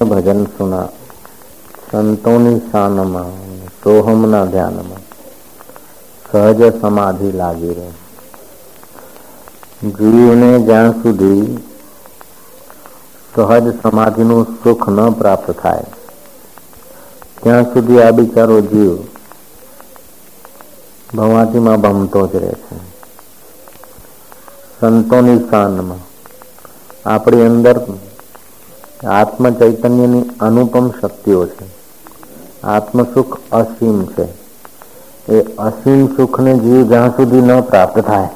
ભજન સુના. સંતોની શાનમાં સોહમના ધ્યાનમાં. સહજ સમાધિ લાગી રહે. જીવને જ્યાં સુધી સહજ સમાધિનું સુખ ન પ્રાપ્ત થાય, ત્યાં સુધી આ બિચારો જીવ ભવાતીમાં ભમતો જ રહે છે. સંતોની શાનમાં, આપણી અંદર આત્મ ચૈતન્યની અનુપમ શક્તિઓ છે. આત્મસુખ અસીમ છે. એ અસીમ સુખને જીવ જ્યાં સુધી ન પ્રાપ્ત થાય,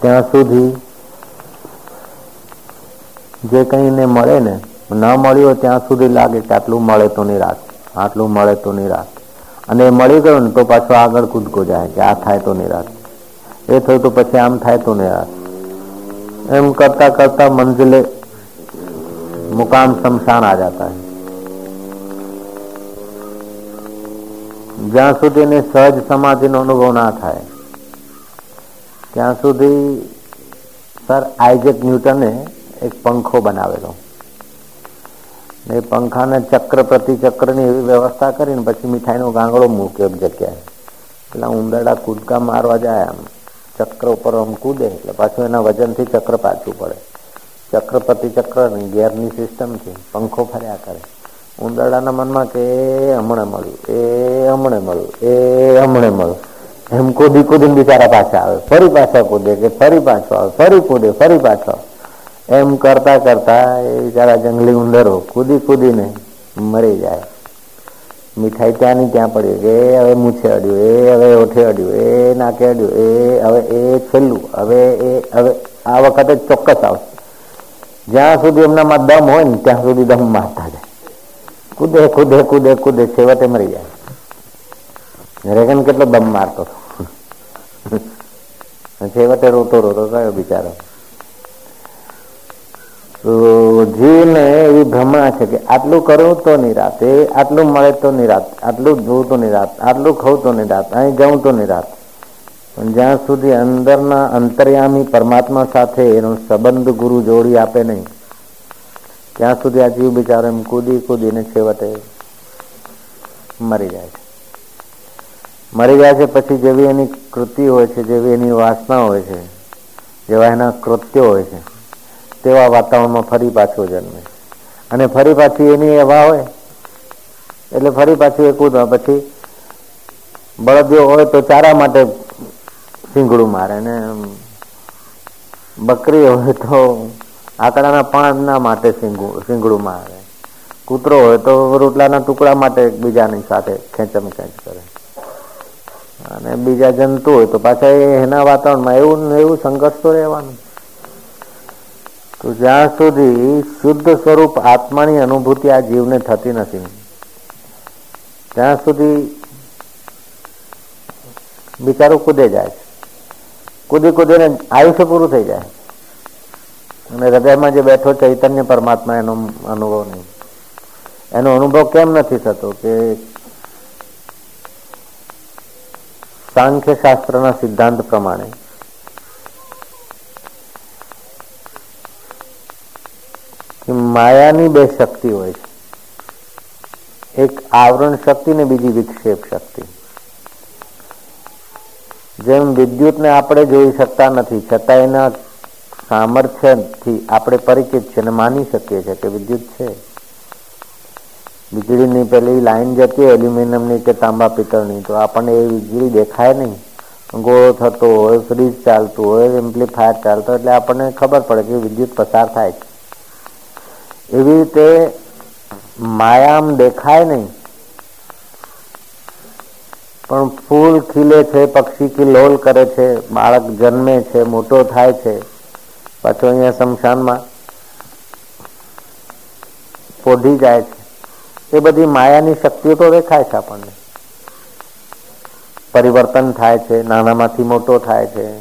ત્યાં સુધી જે કંઈને મળે ને, ન મળ્યો ત્યાં સુધી લાગે કે આટલું મળે તો નિરાશ, આટલું મળે તો નહીં રાખ અને મળી ગયું ને તો પાછો આગળ કૂદકો જાય કે આ થાય તો નહીં રાખ એ થયું તો પછી આમ થાય તો નહીં રાખ એમ કરતા કરતા મંજિલે मुकाम शमशान आ जाता है જ્યાં સુધી એને સહજ સમાધિનો અનુભવ ના થાય ત્યાં સુધી સર આઇઝેક ન્યૂટને એક પંખો બનાવેલો એ પંખાને ચક્ર પ્રતિ ચક્રની એવી વ્યવસ્થા કરીને પછી મીઠાઈનો ગાંગડો મૂક્યો એક જગ્યાએ પેલા ઉંદરડા કૂદકા મારવા જાય આમ ચક્ર ઉપર આમ કૂદે એટલે પાછું એના વજનથી ચક્ર પાછું પડે ચક્રપતિ ચક્રની ગેરની સિસ્ટમ છે પંખો ફર્યા કરે ઉંદરડાના મનમાં કે હમણે મળ્યું એ હમણે મળ્યું એ હમણે મળ્યું એમ કૂદી કૂદીને બિચારા પાછા આવે ફરી પાછા કૂદે કે ફરી પાછો આવે ફરી કૂદે ફરી પાછો એમ કરતા કરતા એ બિચારા જંગલી ઉંદરો કૂદી કૂદીને મરી જાય મીઠાઈ ત્યાંની ત્યાં પડી કે હવે મૂછે અડ્યું એ હવે ઓઠે અડ્યું એ નાકે અડ્યું એ હવે એ છેલ્લું હવે એ હવે આ વખતે ચોક્કસ આવશે જ્યાં સુધી એમનામાં દમ હોય ને ત્યાં સુધી દમ મારતા જાય. કુદે કુદે કુદે કુદે, છેવટે મરી જાય. રેગન કેટલો દમ મારતો છેવટે રોતો રોતો કયો બિચારો. જીવને એવી ભ્રમણા છે કે આટલું કરું તો નિરાત એ આટલું મળે તો નિરાત આટલું જોઉં તો નિરાત આટલું ખવું તો નિરાત અહીં જવું તો નિરાત પણ જ્યાં સુધી અંદરના અંતર્યામી પરમાત્મા સાથે એનો સંબંધ ગુરુ જોડી આપે નહીં, ત્યાં સુધી આ જીવ બિચારો એમ કૂદી કૂદીને છેવટે મરી જાય છે. મરી જાય છે પછી જેવી એની કૃતિ હોય છે, જેવી એની વાસના હોય છે, જેવા એના કૃત્યો હોય છે, તેવા વાતાવરણમાં ફરી પાછો જન્મે અને ફરી પાછી એની એવા હોય, એટલે ફરી પાછી એ કૂદવા પછી બળદિયો હોય તો ચારા માટે સિંગડું મારે ને બકરી હોય તો આકડાના પાનના માટે સિંગડું મારે. કૂતરો હોય તો રોટલાના ટુકડા માટે એકબીજાની સાથે ખેંચમ ખેંચ કરે. અને બીજા જંતુ હોય તો પાછા એના વાતાવરણમાં એવું એવું સંઘર્ષ તો રહેવાનું. તો જ્યાં સુધી શુદ્ધ સ્વરૂપ આત્માની અનુભૂતિ આ જીવને થતી નથી, ત્યાં સુધી બિચારો કૂદે જાય છે. કૂદી કૂદીને આયુષ્ય પૂરું થઈ જાય અને હૃદયમાં જે બેઠો ચૈતન્ય પરમાત્મા એનો અનુભવ નહીં એનો અનુભવ કેમ નથી થતો કે સાંખ્ય શાસ્ત્રના સિદ્ધાંત પ્રમાણે માયાની બે શક્તિ હોય છે એક આવરણ શક્તિ ને બીજી વિક્ષેપ શક્તિ જેમ વિદ્યુતને આપણે જોઈ શકતા નથી છતાં એના સામર્થ્યથી આપણે પરિચિત છે અને માની શકીએ છીએ કે વિદ્યુત છે. વીજળીની પેલી લાઈન જતી હોય એલ્યુમિનિયમની કે તાંબા પિત્તળની, તો આપણને એ વીજળી દેખાય નહીં. ગોળો થતો હોય, ફ્રીજ ચાલતું હોય, એમ્પ્લીફાયર ચાલતો એટલે આપણને ખબર પડે કે વિદ્યુત પસાર થાય એવી રીતે માયામ દેખાય નહીં. પણ ફૂલ ખીલે છે, પક્ષી કિલોલ કરે છે, બાળક જન્મે છે, મોટો થાય છે. પાછો અહીંયા શમશાનમાં પોઢી જાય છે. એ બધી માયાની શક્તિઓ તો દેખાય છે આપણને. પરિવર્તન થાય છે, નાનામાંથી મોટો થાય છે,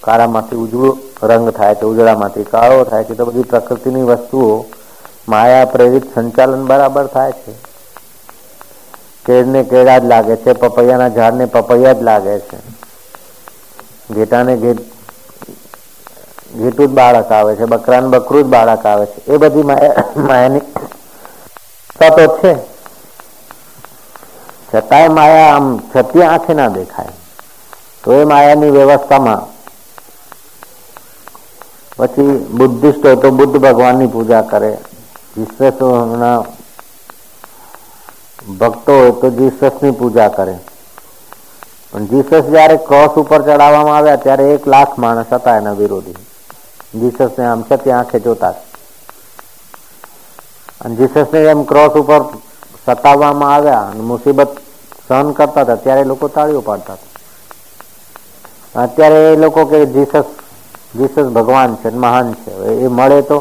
કાળામાંથી ઉજળો રંગ થાય છે, ઉજળામાંથી કાળો થાય છે, તો બધી પ્રકૃતિની વસ્તુઓ માયા પ્રેરિત સંચાલન બરાબર થાય છે. કેળને કેળા જ લાગે છે, પપૈયાના ઝાડને પપૈયા જ લાગે છે. ઘેટાને ઘેટ, ઘેટું જ બાળક આવે છે, બકરાને બકરું જ બાળક આવે છે. એ બધી માયાની તો છે. છતાંય માયા આમ છતી આંખે ના દેખાય. તો એ માયાની વ્યવસ્થામાં પછી બુદ્ધિસ્ટ તો બુદ્ધ ભગવાનની પૂજા કરે. જીસસના ભક્તો હોય તો જીસસની પૂજા કરે પણ જીસસ જયારે ક્રોસ ઉપર ચડાવવામાં આવ્યા ત્યારે એક લાખ માણસ હતા એના વિરોધી જીસસને આમ છતી આંખે જોતા અને જીસસને એમ ક્રોસ ઉપર સતાવવામાં આવ્યા અને મુસીબત સહન કરતા હતા ત્યારે લોકો તાળીઓ પાડતા હતા અત્યારે એ લોકો કે જીસસ જીસસ ભગવાન છે મહાન છે એ મળે તો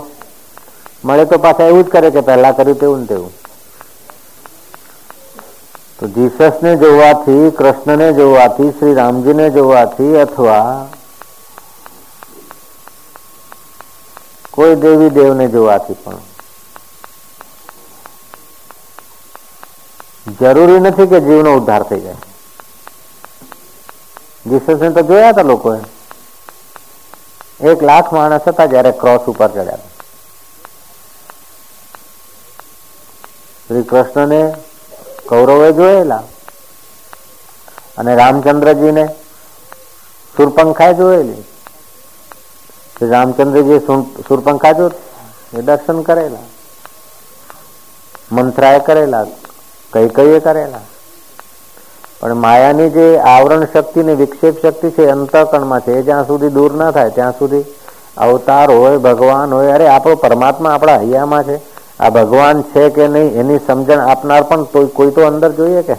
મળે તો પાછા એવું જ કરે કે પહેલા કર્યું તેવું ને તેવું તો જીસસને જોવાથી કૃષ્ણને જોવાથી શ્રી રામજીને જોવાથી અથવા કોઈ દેવી દેવને જોવાથી પણ જરૂરી નથી કે જીવનો ઉદ્ધાર થઈ જાય જીસસને તો જોયા હતા લોકોએ એક લાખ માણસ હતા જયારે ક્રોસ ઉપર ચડ્યા શ્રી કૃષ્ણને કૌરવે જોયેલા અને રામચંદ્રજીને સુરપંખા જોયેલી. રામચંદ્રજી સુરપંખા જો એ દર્શન કરેલા. મંથરાએ કરેલા કઈ કઈએ કરેલા. પણ માયાની જે આવરણ શક્તિ ને વિક્ષેપ શક્તિ છે અંતકણમાં છે. એ જ્યાં સુધી દૂર ના થાય, ત્યાં સુધી અવતાર હોય, ભગવાન હોય, અરે આપણો પરમાત્મા આપણા હૈયામાં છે. આ ભગવાન છે કે નહીં એની સમજણ આપનાર પણ કોઈ તો અંદર જોઈએ કે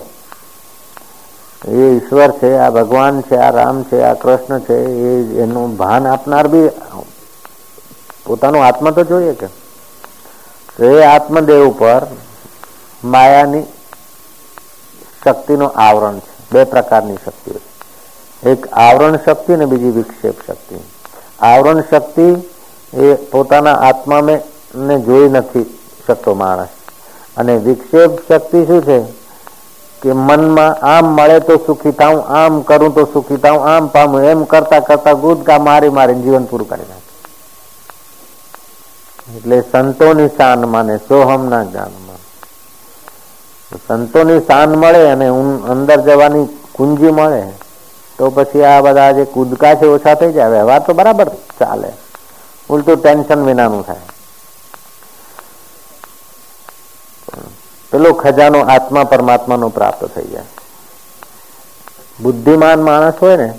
એ ઈશ્વર છે આ ભગવાન છે આ રામ છે આ કૃષ્ણ છે એ એનું ભાન આપનાર બી પોતાનું આત્મા તો જોઈએ કે એ આત્મદેવ ઉપર માયાની શક્તિનો આવરણ છે બે પ્રકારની શક્તિઓ એક આવરણ શક્તિ અને બીજી વિક્ષેપ શક્તિ આવરણ શક્તિ એ પોતાના આત્માને જોઈ નથી શકતો માણસ. અને વિક્ષેપ શક્તિ શું છે? કે મનમાં આમ મળે તો સુખી થાઉં, આમ કરું તો સુખી થાઉં, આમ પામું, એમ કરતા કરતા ગુદકા મારી મારી જીવન પૂરું કરી નાખે. એટલે સંતોની શાનમાં ને સોહમના જ્ઞાનમાં સંતોની શાન મળે અને અંદર જવાની કુંજી મળે, તો પછી આ બધા જે કૂદકા છે ઓછા થઈ જાય. વ્યવહાર તો બરાબર ચાલે. ઉલટું ટેન્શન વિનાનું થાય. પેલો ખજાનો આત્મા પરમાત્માનો પ્રાપ્ત થઈ જાય. બુદ્ધિમાન માણસ હોય ને,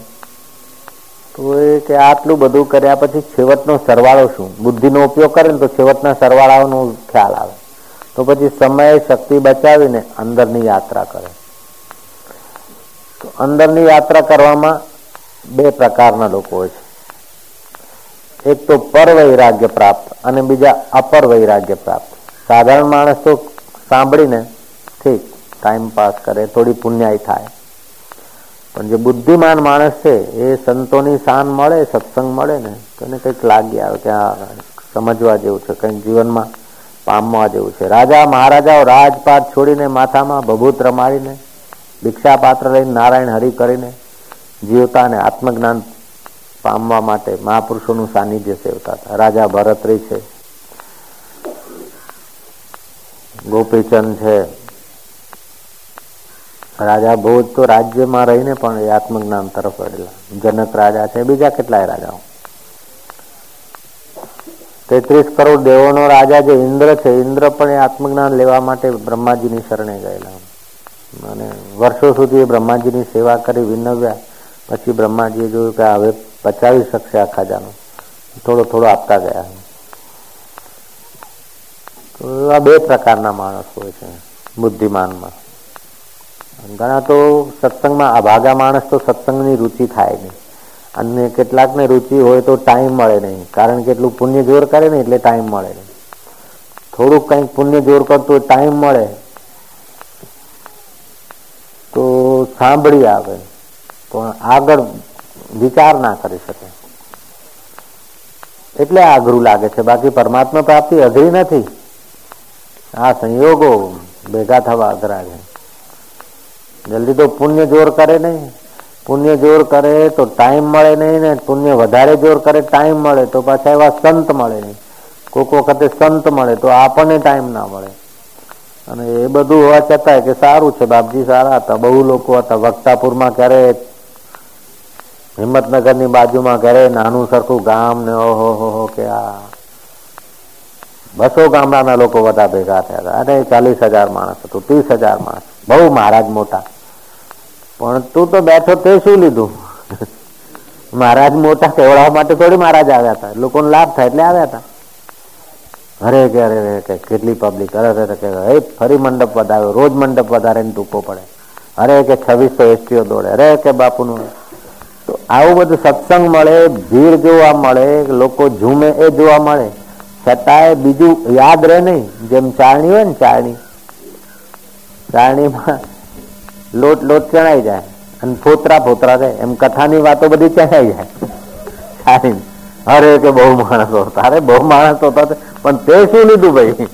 તો એ કે આટલું બધું કર્યા પછી છેવટનો સરવાળો શું? બુદ્ધિનો ઉપયોગ કરે ને તો છેવટના સરવાળાનો ખ્યાલ આવે. તો પછી સમય, શક્તિ બચાવીને અંદરની યાત્રા કરે. તો અંદરની યાત્રા કરવામાં બે પ્રકારના લોકો હોય છે. એક તો પર વૈરાગ્ય પ્રાપ્ત અને બીજા અપર વૈરાગ્ય પ્રાપ્ત. સાધારણ માણસ તો સાંભળીને ઠીક ટાઈમ પાસ કરે, થોડી પુણ્યાય થાય. પણ જે બુદ્ધિમાન માણસ છે, એ સંતોની શાન મળે, સત્સંગ મળે ને, તો એને કંઈક લાગી, આવે કે આ સમજવા જેવું છે, કંઈક જીવનમાં પામવા જેવું છે. રાજા મહારાજાઓ રાજપાટ છોડીને માથામાં ભભૂત રમાડીને ભિક્ષા પાત્ર લઈને નારાયણ હરિ કરીને જીવતા અને આત્મજ્ઞાન પામવા માટે મહાપુરુષોનું સાનિધ્ય સેવતા હતા. રાજા ભરતરી છે. ગોપીચંદ છે. રાજા ભોજ તો રાજ્યમાં રહીને પણ એ આત્મજ્ઞાન તરફ વળેલા. જનક રાજા છે, બીજા કેટલાય રાજાઓ. તેત્રીસ કરોડ દેવોનો રાજા જે ઇન્દ્ર છે, ઇન્દ્ર પણ એ આત્મજ્ઞાન લેવા માટે બ્રહ્માજીની શરણે ગયેલા. અને વર્ષો સુધી એ બ્રહ્માજીની સેવા કરી વિનવ્યા. પછી બ્રહ્માજીએ જોયું કે હવે પચાવી શકશે આ જાનું. થોડો થોડો આપતા ગયા. એવા બે પ્રકારના માણસ હોય છે, બુદ્ધિમાનમાં. ઘણા તો સત્સંગમાં અભાગા માણસ તો સત્સંગની રુચિ થાય નહીં. અને કેટલાકને રુચિ હોય તો ટાઈમ મળે નહીં, કારણ કે એટલું પુણ્ય જોર કરે ને એટલે ટાઈમ મળે નહીં. થોડુંક કંઈક પુણ્ય જોર કરતું ટાઈમ મળે. તો સાંભળી આવે, પણ આગળ વિચાર ના કરી શકે. એટલે આઘરું લાગે છે. બાકી પરમાત્મા પ્રાપ્તિ અઘરી નથી. આ સંયોગો ભેગા થવા અઘરા છે. જલ્દી તો પુણ્ય જોર કરે નહીં. પુણ્ય જોર કરે તો ટાઈમ મળે નહીં ને પુણ્ય વધારે જોર કરે ટાઈમ મળે તો પાછા એવા સંત મળે નહીં. કોઈક વખતે સંત મળે તો આપણને ટાઈમ ના મળે. અને એ બધું હોવા છતાંય કે સારું છે બાપજી, સારા હતા. બહુ લોકો હતા. વક્તાપુરમાં ક્યારે હિંમતનગરની બાજુમાં ઘરે નાનું સરખું ગામ ને ઓહો હો કે આ બસો ગામડાના લોકો બધા ભેગા થયા હતા. અને ચાલીસ હજાર માણસ હતું, ત્રીસ હજાર માણસ. બહુ મહારાજ મોટા. પણ તું તો બેઠો તે શું લીધું? મહારાજ મોટા કેવડાવવા માટે થોડી મહારાજ આવ્યા હતા. લોકોને લાભ થાય એટલે આવ્યા હતા. અરે, કે અરે કે, કેટલી પબ્લિક અરે અરે કે એ ફરી મંડપ વધાર્યો. રોજ મંડપ વધારે ને ટૂંકો પડે. અરે, કે, છવ્વીસો એસટીઓ દોડે. અરે, કે, બાપુનું. તો આવું બધું સત્સંગ મળે, ભીડ જોવા મળે, લોકો ઝૂમે, એ જોવા મળે. છતાંય બીજું યાદ રહે નહીં જેમ ચારણી હોય ને ચારણી ચારણીમાં લોટ લોટ ચણાઈ જાય અને ફોતરા ફોતરા થાય એમ કથાની વાતો બધી ચણાઈ જાય ચારણી અરે કે બહુ માણસો હતા અરે બહુ માણસો હતા પણ તે શું લીધું ભાઈ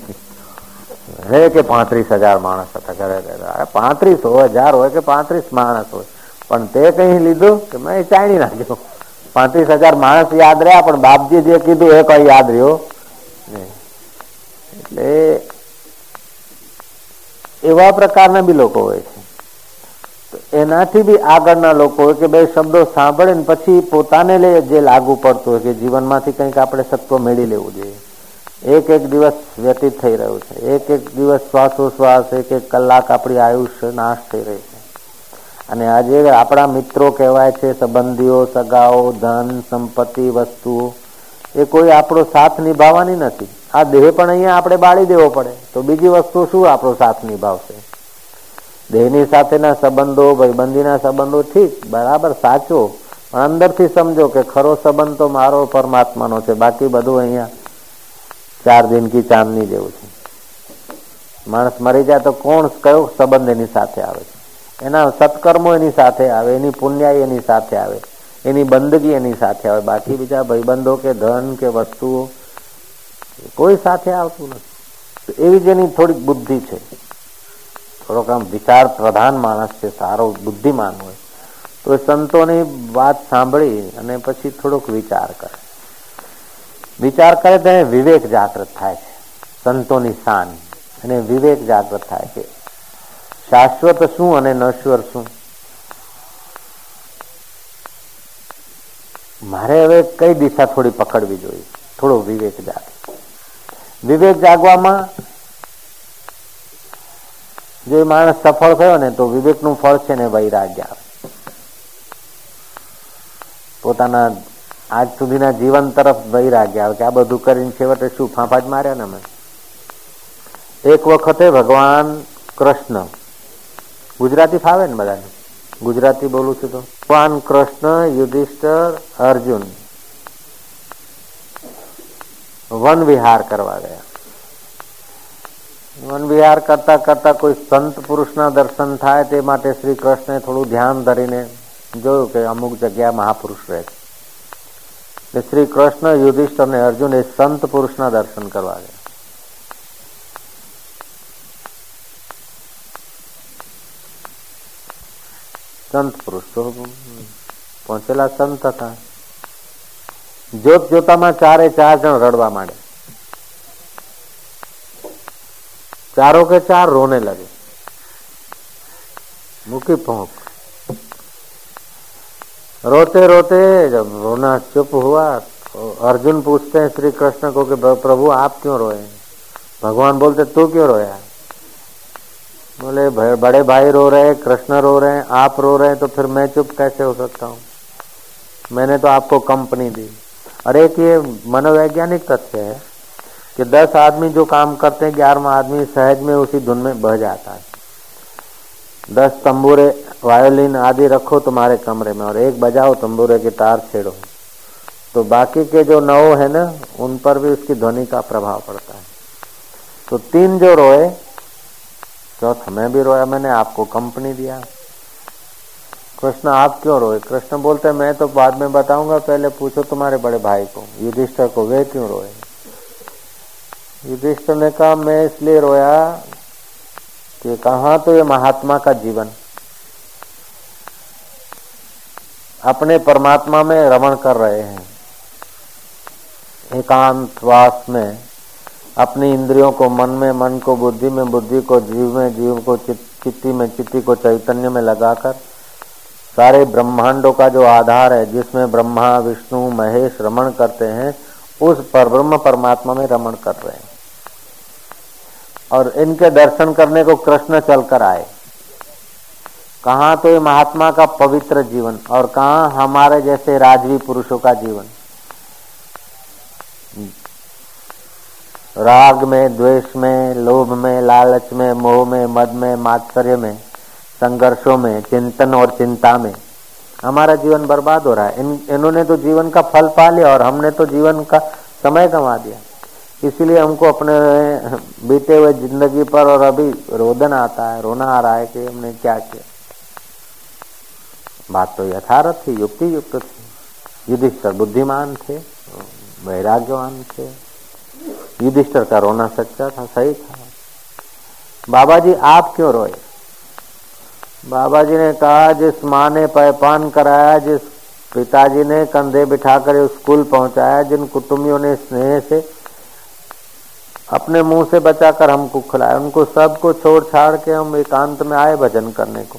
હે કે પાંત્રીસ હજાર માણસ હતા ઘરે અરે પાંત્રીસ હજાર હોય કે પાંત્રીસ માણસ હોય પણ તે કઈ લીધું કે મેં ચાણી નાખ્યો પાંત્રીસ હજાર માણસ યાદ રહ્યા પણ બાપજી જે કીધું એ કઈ યાદ રહ્યો એટલે એવા પ્રકારના બી લોકો હોય છે. એનાથી બી આગળના લોકો હોય કે બે શબ્દો સાંભળે ને પછી પોતાને લઈ જે લાગુ પડતું હોય કે જીવનમાંથી કંઈક આપણે સત્વ મેળવી લેવું જોઈએ. એક એક દિવસ વ્યતીત થઈ રહ્યું છે. એક એક દિવસ શ્વાસોશ્વાસ, એક એક કલાક આપણી આયુષ્ય નાશ થઈ રહી છે. અને આજે આપણા મિત્રો કહેવાય છે, સંબંધીઓ, સગાઓ, ધન, સંપત્તિ, વસ્તુઓ, એ કોઈ આપણો સાથ નિભાવવાની નથી. આ દેહ પણ અહીંયા આપણે બાળી દેવો પડે. તો બીજી વસ્તુ શું આપણો સાથ નિભાવશે? દેહની સાથેના સંબંધો, ભાઈબંધીના સંબંધો ઠીક, બરાબર, સાચો. પણ અંદરથી સમજો કે ખરો સંબંધ તો મારો પરમાત્માનો છે. બાકી બધું અહીંયા ચાર દિનકી ચાંદની જેવું છે. માણસ મરી જાય તો કોણ, કયો સંબંધ એની સાથે આવે છે? એના સત્કર્મો એની સાથે આવે, એની પુણ્યાઈ એની સાથે આવે, એની બંદગી એની સાથે આવે. બાકી બીજા ભાઈબંધો કે ધન કે વસ્તુઓ કોઈ સાથે આવતું નથી. એવી જ થોડીક બુદ્ધિ છે. થોડોક આમ વિચાર પ્રધાન માણસ છે, સારો બુદ્ધિમાન હોય, તો સંતોની વાત સાંભળી અને પછી થોડોક વિચાર કરે. વિચાર કરે તો વિવેક જાગૃત થાય છે. સંતોની શાન. અને વિવેક જાગૃત થાય છે. શાશ્વત શું અને નશ્વર શું? મારે હવે કઈ દિશા થોડી પકડવી જોઈએ? થોડો વિવેક જાગે. વિવેક જાગવામાં જો માણસ સફળ થયો ને તો વિવેકનું ફળ છે ને વૈરાગ્ય આવે. પોતાના આજ સુધીના જીવન તરફ વૈરાગ્ય આવે કે આ બધું કરીને છેવટે શું ફાંફા જ માર્યા ને અમે? એક વખતે ભગવાન કૃષ્ણ, ગુજરાતી ફાવે ને બધાને? ગુજરાતી બોલું છું તો. ભગવાન કૃષ્ણ, યુધિષ્ઠર, અર્જુન. વન વિહાર કરવા ગયા વન વિહાર કરતા કરતા કોઈ સંત પુરુષના દર્શન થાય તે માટે શ્રી કૃષ્ણે થોડું ધ્યાન ધરીને જોયું કે અમુક જગ્યા મહાપુરુષ રહે છે શ્રી કૃષ્ણ યુધિષ્ઠ અને અર્જુન એ સંત પુરુષના દર્શન કરવા ગયા સંત પુરુષ તો પહોંચેલા સંત હતા જોત જોતામાં ચારે ચાર જણ રડવા માંડે चारों के चार रोने लगे मुखी पोंक रोते रोते जब रोना चुप हुआ तो अर्जुन पूछते हैं श्री कृष्ण को कि प्रभु आप क्यों रोए भगवान बोलते तू क्यों रोया बोले बड़े भाई रो रहे कृष्ण रो रहे हैं आप रो रहे हैं तो फिर मैं चुप कैसे हो सकता हूँ मैंने तो आपको कंपनी दी अरे एक ये मनोवैज्ञानिक तथ्य है कि दस आदमी जो काम करते हैं, ग्यारहवा आदमी सहज में उसी धुन में बह जाता है। दस तंबूरे, वायोलिन आदि रखो तुम्हारे कमरे में और एक बजाओ तंबूरे की तार छेड़ो। तो बाकी के जो नौ है ना, उन पर भी उसकी ध्वनि का प्रभाव पड़ता है। तो तीन जो रोए, चौथा मैं भी रोया, मैंने आपको कंपनी दिया। कृष्ण, आप क्यों रोए? कृष्ण बोलते, मैं तो बाद में बताऊँगा, पहले पूछो तुम्हारे बड़े भाई को, युधिष्ठर को, वे क्यों रोए? युधिष्ठ ने कहा, मैं इसलिए रोया कि कहा तो ये महात्मा का जीवन। अपने परमात्मा में रमण कर रहे हैं। एकांतवास में, अपनी इंद्रियों को मन में, मन को बुद्धि में, बुद्धि को जीव में, जीव को चित्ती में, चित्ती को चैतन्य में लगाकर सारे ब्रह्मांडों का जो आधार है, जिसमें ब्रह्मा, विष्णु, महेश रमण करते हैं, उस पर ब्रह्म परमात्मा में रमण कर रहे हैं। और इनके दर्शन करने को कृष्ण चलकर आए। कहा तो ये महात्मा का पवित्र जीवन और कहा हमारे जैसे राजवी पुरुषों का जीवन। राग में, द्वेष में, लोभ में, लालच में, मोह में, मद में, मात्सर्य में संघर्षों में, चिंतन और चिंता में। हमारा जीवन बर्बाद हो रहा है। इन, इन्होंने तो जीवन का फल पा लिया और हमने तो जीवन का समय कमा दिया। इसीलिए हमको अपने बीते हुए ज़िंदगी पर और अभी रोदन आता है, रोना आ रहा है कि हमने क्या किया। बात तो यथारथ थी युक्ति युक्त थी। युधिष्ठर बुद्धिमान थे, वैराग्यवान थे। युधिष्ठर का रोना सच्चा था, सही था। बाबा जी आप क्यों रोए? बाबा जी ने कहा, जिस माँ ने पैपान कराया, जिस पिताजी ने कंधे बिठाकर स्कूल पहुँचाया, जिन कुटुंबियों ने स्नेह से अपने मुँह से बचाकर हमको खिलाया, उनको सबको छोड़ छाड़ के हम एकांत में आए भजन करने को।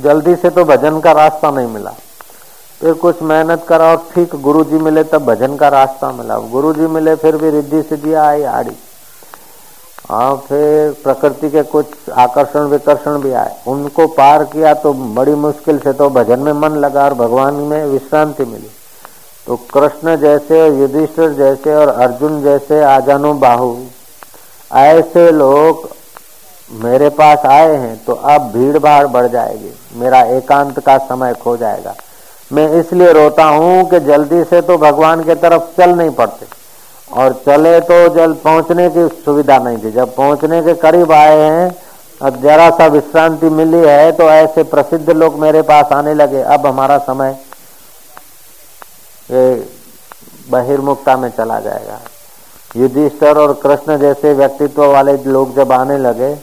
जल्दी से तो भजन का रास्ता नहीं मिला। फिर कुछ मेहनत करा और ठीक गुरु जी मिले, तब भजन का रास्ता मिला। गुरु जी मिले, फिर भी रिद्धि सिद्धि आई आड़ी। हाँ फिर प्रकृति के कुछ आकर्षण विकर्षण भी आए। उनको पार किया तो बड़ी मुश्किल से तो भजन में मन लगा और भगवान में विश्रांति मिली। तो कृष्ण जैसे और युधिष्ठिर जैसे और अर्जुन जैसे आजानु बाहु, ऐसे लोग मेरे पास आए हैं तो अब भीड़ भाड़ बढ़ जाएगी। मेरा एकांत का समय खो जाएगा। मैं इसलिए रोता हूँ कि जल्दी से तो भगवान के तरफ़ चल नहीं पड़ते। और चले तो जल्द पहुँचने की सुविधा नहीं थी। जब पहुँचने के करीब आए हैं, अब जरा सा विश्रांति मिली है तो ऐसे प्रसिद्ध लोग मेरे पास आने लगे। अब हमारा समय ये बहिर्मुखता में चला जाएगा। युधिष्ठर और कृष्ण जैसे व्यक्तित्व वाले लोग जब आने लगे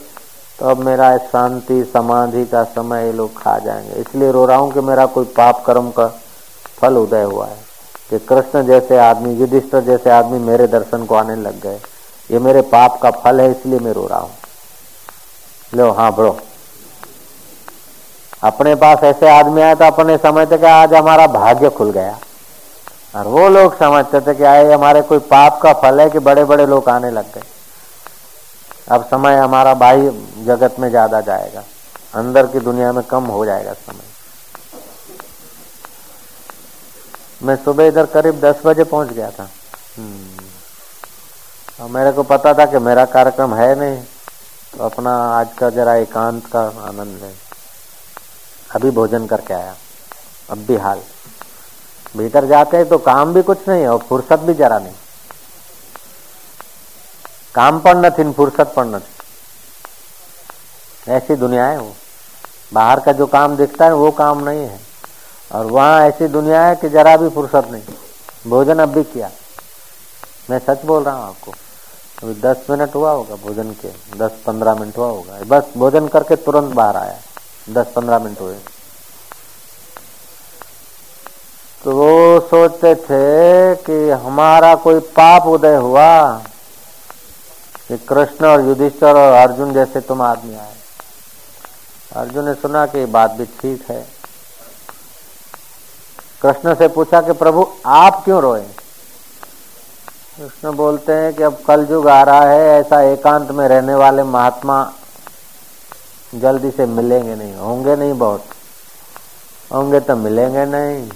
तो अब मेरा शांति, समाधि का समय ये लोग खा जाएँगे। इसलिए रो रहा हूँ कि मेरा कोई पाप कर्म का फल उदय हुआ है। कि कृष्ण जैसे आदमी, युधिष्ठर जैसे आदमी मेरे दर्शन को आने लग गए। ये मेरे पाप का फल है, इसलिए मैं रो रहा हूँ। लो हाँ बड़ो अपने पास ऐसे आदमी आए तो अपने समझते कि आज हमारा भाग्य खुल गया। और वो लोग समझते थे कि आए हमारे कोई पाप का फल है कि बड़े बड़े लोग आने लग गए। अब समय हमारा बाह्य जगत में ज़्यादा जाएगा। अंदर की दुनिया में कम हो जाएगा समय। मैं सुबह इधर करीब दस बजे पहुंच गया था हम्म। और मेरे को पता था कि मेरा कार्यक्रम है नहीं तो अपना आज का जरा एकांत का आनंद है अभी भोजन करके आया अब भी हाल भीतर जाते हैं तो काम भी कुछ नहीं है और फुर्सत भी जरा नहीं કામ પણ નથી फुर्सत પણ નથી ऐसी दुनिया है वो बाहर का जो काम दिखता है वो काम नहीं है और वहाँ ऐसी दुनिया है कि जरा भी फुर्सत नहीं। भोजन अब भी किया। मैं सच बोल रहा हूँ आपको। अभी दस मिनट हुआ होगा भोजन के। दस पंद्रह मिनट हुआ होगा। बस भोजन करके तुरंत बाहर आया। दस पंद्रह मिनट हुए। तो वो सोचते थे कि हमारा कोई पाप उदय हुआ कि कृष्ण और युधिष्ठर और अर्जुन जैसे तुम आदमी आए। अर्जुन ने सुना कि बात भी ठीक है। कृष्ण से पूछा कि प्रभु, आप क्यों रोए? कृष्ण बोलते हैं कि अब कल युग आ रहा है, ऐसा एकांत में रहने वाले महात्मा जल्दी से मिलेंगे नहीं, होंगे नहीं बहुत। होंगे तो मिलेंगे नहीं।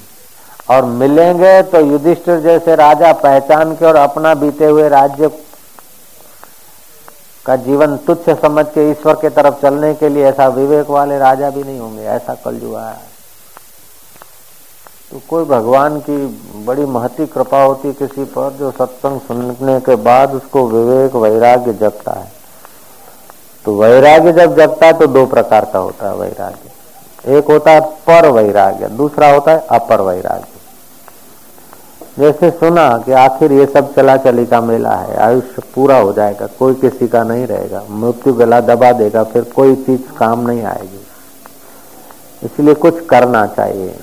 और मिलेंगे तो युधिष्ठिर जैसे राजा पहचान के और अपना बीते हुए राज्य का जीवन तुच्छ समझ के ईश्वर के तरफ़ चलने के लिए ऐसा विवेक वाले राजा भी नहीं होंगे, ऐसा कल युग आया है। तो कोई भगवान की बड़ी महती कृपा होती किसी पर, जो सत्संग सुनने के बाद उसको विवेक, वैराग्य जगता है। तो वैराग्य जब जगता है तो दो प्रकार का होता है वैराग्य। एक होता है पर वैराग्य, दूसरा होता है अपर वैराग्य। जैसे सुना कि आखिर ये सब चला चली का मेला है, आयुष्य पूरा हो जाएगा, कोई किसी का नहीं रहेगा, मृत्यु गला दबा देगा, फिर कोई चीज़ काम नहीं आएगी। इसलिए कुछ करना चाहिए।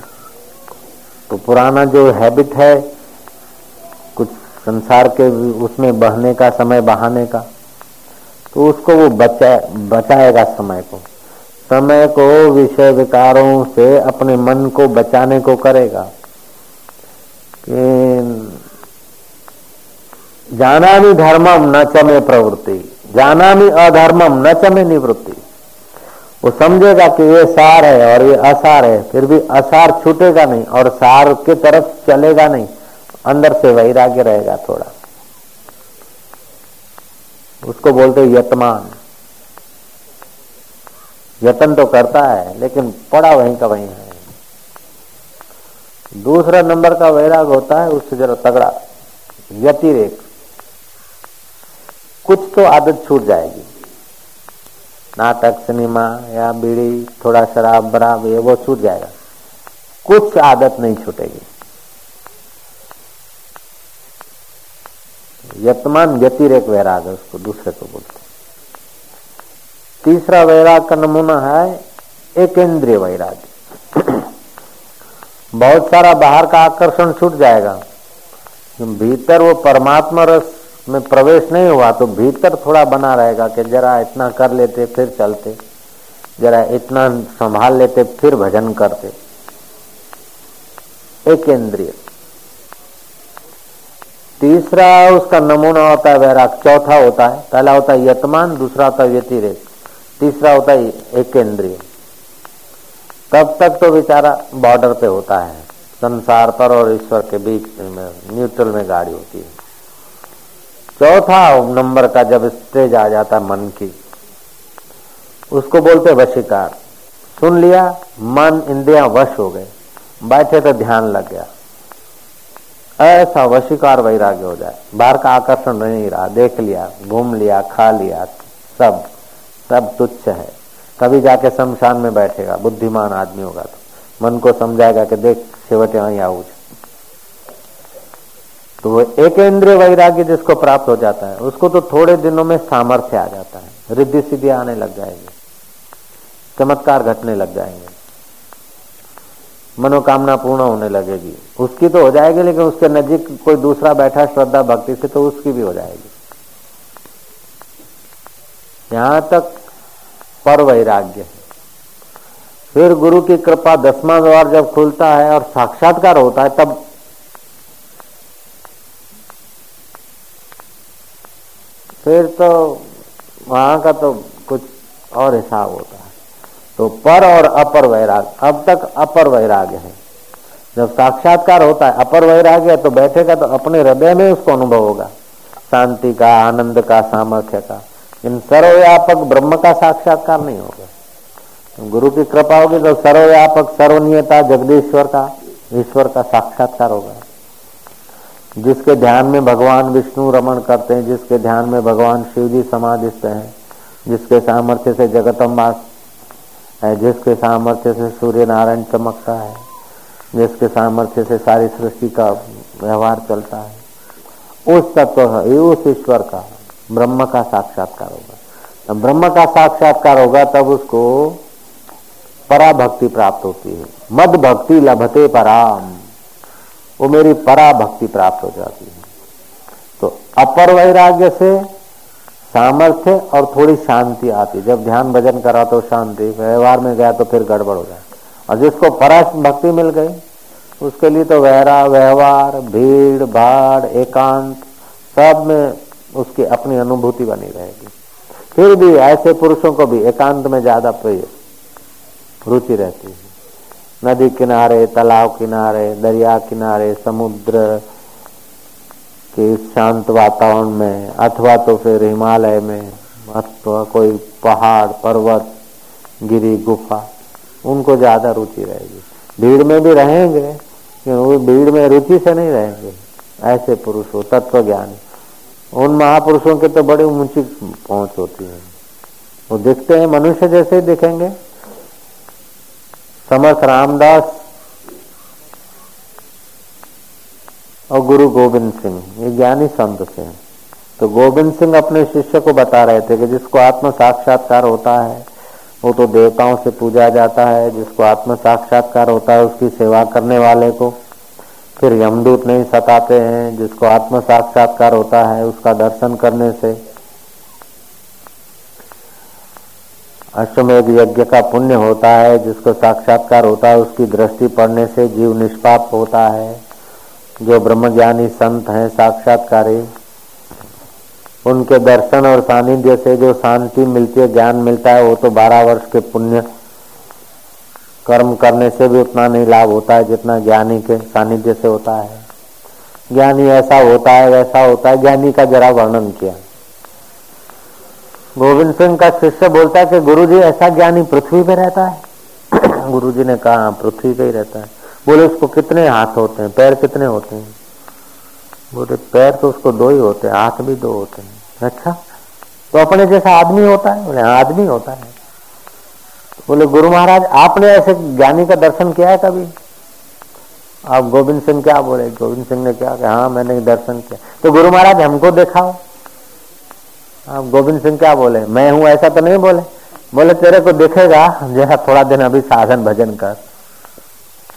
तो पुराना जो हैबिट है, कुछ संसार के उसमें बहने का समय, बहाने का तो उसको वो बचा, बचाएगा समय को। समय को विषय विकारों से अपने मन को बचाने को करेगा। कि जाना भी धर्मम न चमे प्रवृत्ति जाना भी अधर्मम न चमे निवृत्ति। वो समझेगा कि ये सार है और ये असार है, फिर भी असार छूटेगा नहीं और सार के तरफ़ चलेगा नहीं। अंदर से वैराग्य रहेगा थोड़ा। उसको बोलते यतमान। यतन तो करता है, लेकिन पड़ा वहीं का वहीं है। दूसरा नंबर का वैराग होता है, उससे जरा तगड़ा। यतिरेक। कुछ तो आदत छूट जाएगी। नाटक, सिनेमा या बीड़ी, थोड़ा शराब, बराब, ये वो छूट जाएगा। कुछ आदत नहीं छूटेगी। यतमान व्यतिरेक वैराग है, उसको दूसरे को बोलते तीसरा वैराग का नमूना है एक इंद्रिय वैराग्य बहुत सारा बाहर का आकर्षण छूट जाएगा। भीतर वो परमात्मा रस में प्रवेश नहीं हुआ तो भीतर थोड़ा बना रहेगा कि जरा इतना कर लेते, फिर चलते। जरा इतना संभाल लेते, फिर भजन करते। एक इंद्रिय। तीसरा उसका नमूना होता है वैराग, चौथा होता है। पहला होता है यतमान, दूसरा होता है व्यतिरेक। तीसरा होता है एक इंद्रिय। तब तक तो बेचारा बॉर्डर पे होता है। संसार पर और ईश्वर के बीच में, न्यूट्रल में गाड़ी होती है। चौथा नंबर का जब स्टेज आ जाता मन की, उसको बोलते वशिकार। सुन लिया, मन इंद्रिया वश हो गए। बैठे तो ध्यान लग गया। ऐसा वशीकार वैराग्य हो जाए। बाहर का आकर्षण नहीं रहा। देख लिया, घूम लिया, खा लिया, सब सब तुच्छ है। कभी जाके शमशान में बैठेगा। बुद्धिमान आदमी होगा तो। मन को समझाएगा कि देख सेवट यहाँ आऊ तो वो एक इंद्रिय वैराग्य जिसको प्राप्त हो जाता है, उसको तो थोड़े दिनों में सामर्थ्य आ जाता है। रिद्धि सिद्धि आने लग जाएगी। चमत्कार घटने लग जाएँगे। मनोकामना पूर्ण होने लगेगी। उसकी तो हो जाएगी, लेकिन उसके नजीक कोई दूसरा बैठा श्रद्धा भक्ति से तो उसकी भी हो जाएगी। यहाँ तक पर वैराग्य फिर गुरु की कृपा दसवां द्वार जब खुलता है और साक्षात्कार होता है, तब फिर तो वहाँ का तो कुछ और हिसाब होता है। तो पर और अपर वैराग, अब तक अपर वैराग्य है। जब साक्षात्कार होता है, अपर वैराग्य तो बैठेगा तो अपने हृदय में उसको अनुभव होगा। शांति का, आनंद का, सामर्थ्य का, इन सर्वव्यापक ब्रह्म का साक्षात्कार नहीं होगा। गुरु की कृपा होगी तो सर्वव्यापक, सर्वनीयता, जगदीश्वर का, ईश्वर का साक्षात्कार होगा। जिसके ध्यान में भगवान विष्णु रमण करते हैं, जिसके ध्यान में भगवान शिव जी समाधिस्थ हैं, जिसके सामर्थ्य से जगतम्बा है, जिसके सामर्थ्य से सूर्य नारायण चमकता है, जिसके सामर्थ्य से सारी सृष्टि का व्यवहार चलता है। उस तत्व उस ईश्वर का, ब्रह्म का साक्षात्कार होगा। जब ब्रह्म का साक्षात्कार होगा, तब उसको पराभक्ति प्राप्त होती है। मद भक्ति लभते पराम। वो मेरी परा भक्ति प्राप्त हो जाती है। तो अपर वैराग्य से सामर्थ्य और थोड़ी शांति आती जब ध्यान भजन करा तो शांति, व्यवहार में गया तो फिर गड़बड़ हो जाए और जिसको परस भक्ति मिल गई, उसके लिए तो वहरा व्यवहार, भीड़, भाड़, एकांत, सब में उसकी अपनी अनुभूति बनी रहेगी। फिर भी ऐसे पुरुषों को भी एकांत में ज़्यादा रुचि रहती है। नदी किनारे, तालाब किनारे, दरिया किनारे, समुद्र के शांत वातावरण में, अथवा तो फिर हिमालय में, अथवा कोई पहाड़, पर्वत, गिरी, गुफा, उनको ज़्यादा रुचि रहेगी। भीड़ में भी रहेंगे वो भीड़ में रुचि से नहीं रहेंगे। ऐसे पुरुष हो तत्व ज्ञान उन महापुरुषों के तो बड़ी ऊँची पहुँच होती है। वो दिखते हैं, मनुष्य जैसे ही दिखेंगे। समर्थ रामदास और गुरु गोविंद सिंह, ये ज्ञानी संत थे। तो गोविंद सिंह अपने शिष्य को बता रहे थे कि जिसको आत्म साक्षात्कार होता है, वो तो देवताओं से पूजा जाता है। जिसको आत्म साक्षात्कार होता है, उसकी सेवा करने वाले को फिर यमदूत नहीं सताते हैं। जिसको आत्म साक्षात्कार होता है, उसका दर्शन करने से अश्वमेध यज्ञ का पुण्य होता है, जिसको साक्षात्कार होता है, उसकी दृष्टि पड़ने से जीव निष्पाप होता है। जो ब्रह्मज्ञानी संत हैं, साक्षात्कारी, उनके दर्शन और सानिध्य से जो शांति मिलती है, ज्ञान मिलता है, वो तो बारह वर्ष के पुण्य कर्म करने से भी उतना नहीं लाभ होता है, जितना ज्ञानी के सानिध्य से होता है। ज्ञानी ऐसा होता है, वैसा होता है, ज्ञानी का जरा वर्णन किया। गोविंद सिंह का शिष्य बोलता है कि गुरु जी ऐसा ज्ञानी पृथ्वी पे रहता है? गुरु जी ने कहा हाँ, पृथ्वी पे ही रहता है। बोले उसको कितने हाथ होते हैं? पैर कितने होते हैं? बोले पैर तो उसको दो ही होते हैं हाथ भी दो होते हैं। अच्छा तो अपने जैसा आदमी होता है? बोले हाँ, आदमी होता है। बोले गुरु महाराज आपने ऐसे ज्ञानी का दर्शन किया है कभी? आप गोविंद सिंह क्या बोले? गोविंद सिंह ने क्या कहा हाँ मैंने दर्शन किया। तो गुरु महाराज हमको दिखाओ। आप गोविंद सिंह क्या बोले? मैं हूँ, ऐसा तो नहीं बोले? बोले, तेरे को देखेगा, जरा थोड़ा दिन अभी साधन भजन कर।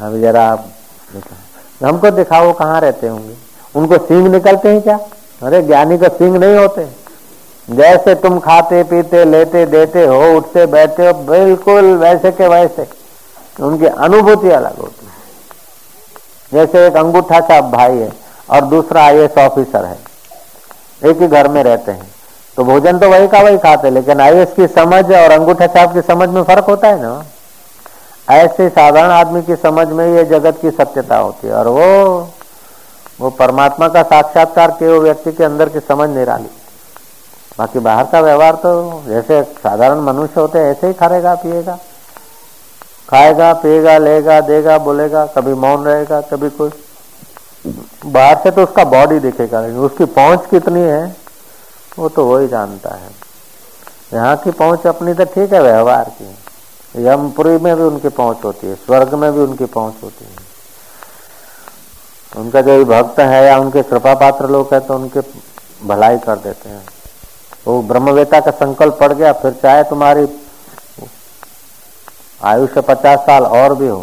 अभी जरा हमको दिखाओ, कहाँ रहते होंगे? उनको सिंह निकलते हैं क्या? अरे, ज्ञानी को सिंह नहीं होते। जैसे तुम खाते, पीते, लेते, देते हो, उठते, बैठते हो, बिल्कुल वैसे के वैसे। उनकी अनुभूति अलग होती है। जैसे एक अंगूठा का भाई है और दूसरा आई ऑफिसर है। एक ही घर में रहते हैं। तो भोजन तो वही का वही खाते लेकिन आई की समझ और अंगूठा छाप की समझ में फ़र्क होता है ना? ऐसे साधारण आदमी की समझ में ये जगत की सत्यता होती है, और वो वो परमात्मा का साक्षात्कार के वो व्यक्ति के अंदर की समझ निराली। बाकी बाहर का व्यवहार तो जैसे साधारण मनुष्य होते हैं, ऐसे ही खाएगा, पिएगा। खाएगा, पिएगा, लेगा, देगा, बोलेगा, कभी मौन रहेगा, कभी कुछ। बाहर से तो उसका बॉडी दिखेगा उसकी पहुँच कितनी है? वो तो वही जानता है। यहाँ की पहुँच अपनी तो ठीक है व्यवहार की। यमपुरी में भी उनकी पहुँच होती है, स्वर्ग में भी उनकी पहुँच होती है। उनका जो भी भक्त है या उनके कृपा पात्र लोग है तो उनके भलाई कर देते हैं। वो ब्रह्मवेता का संकल्प पड़ गया, फिर चाहे तुम्हारी आयुष्य पचास साल और भी हो,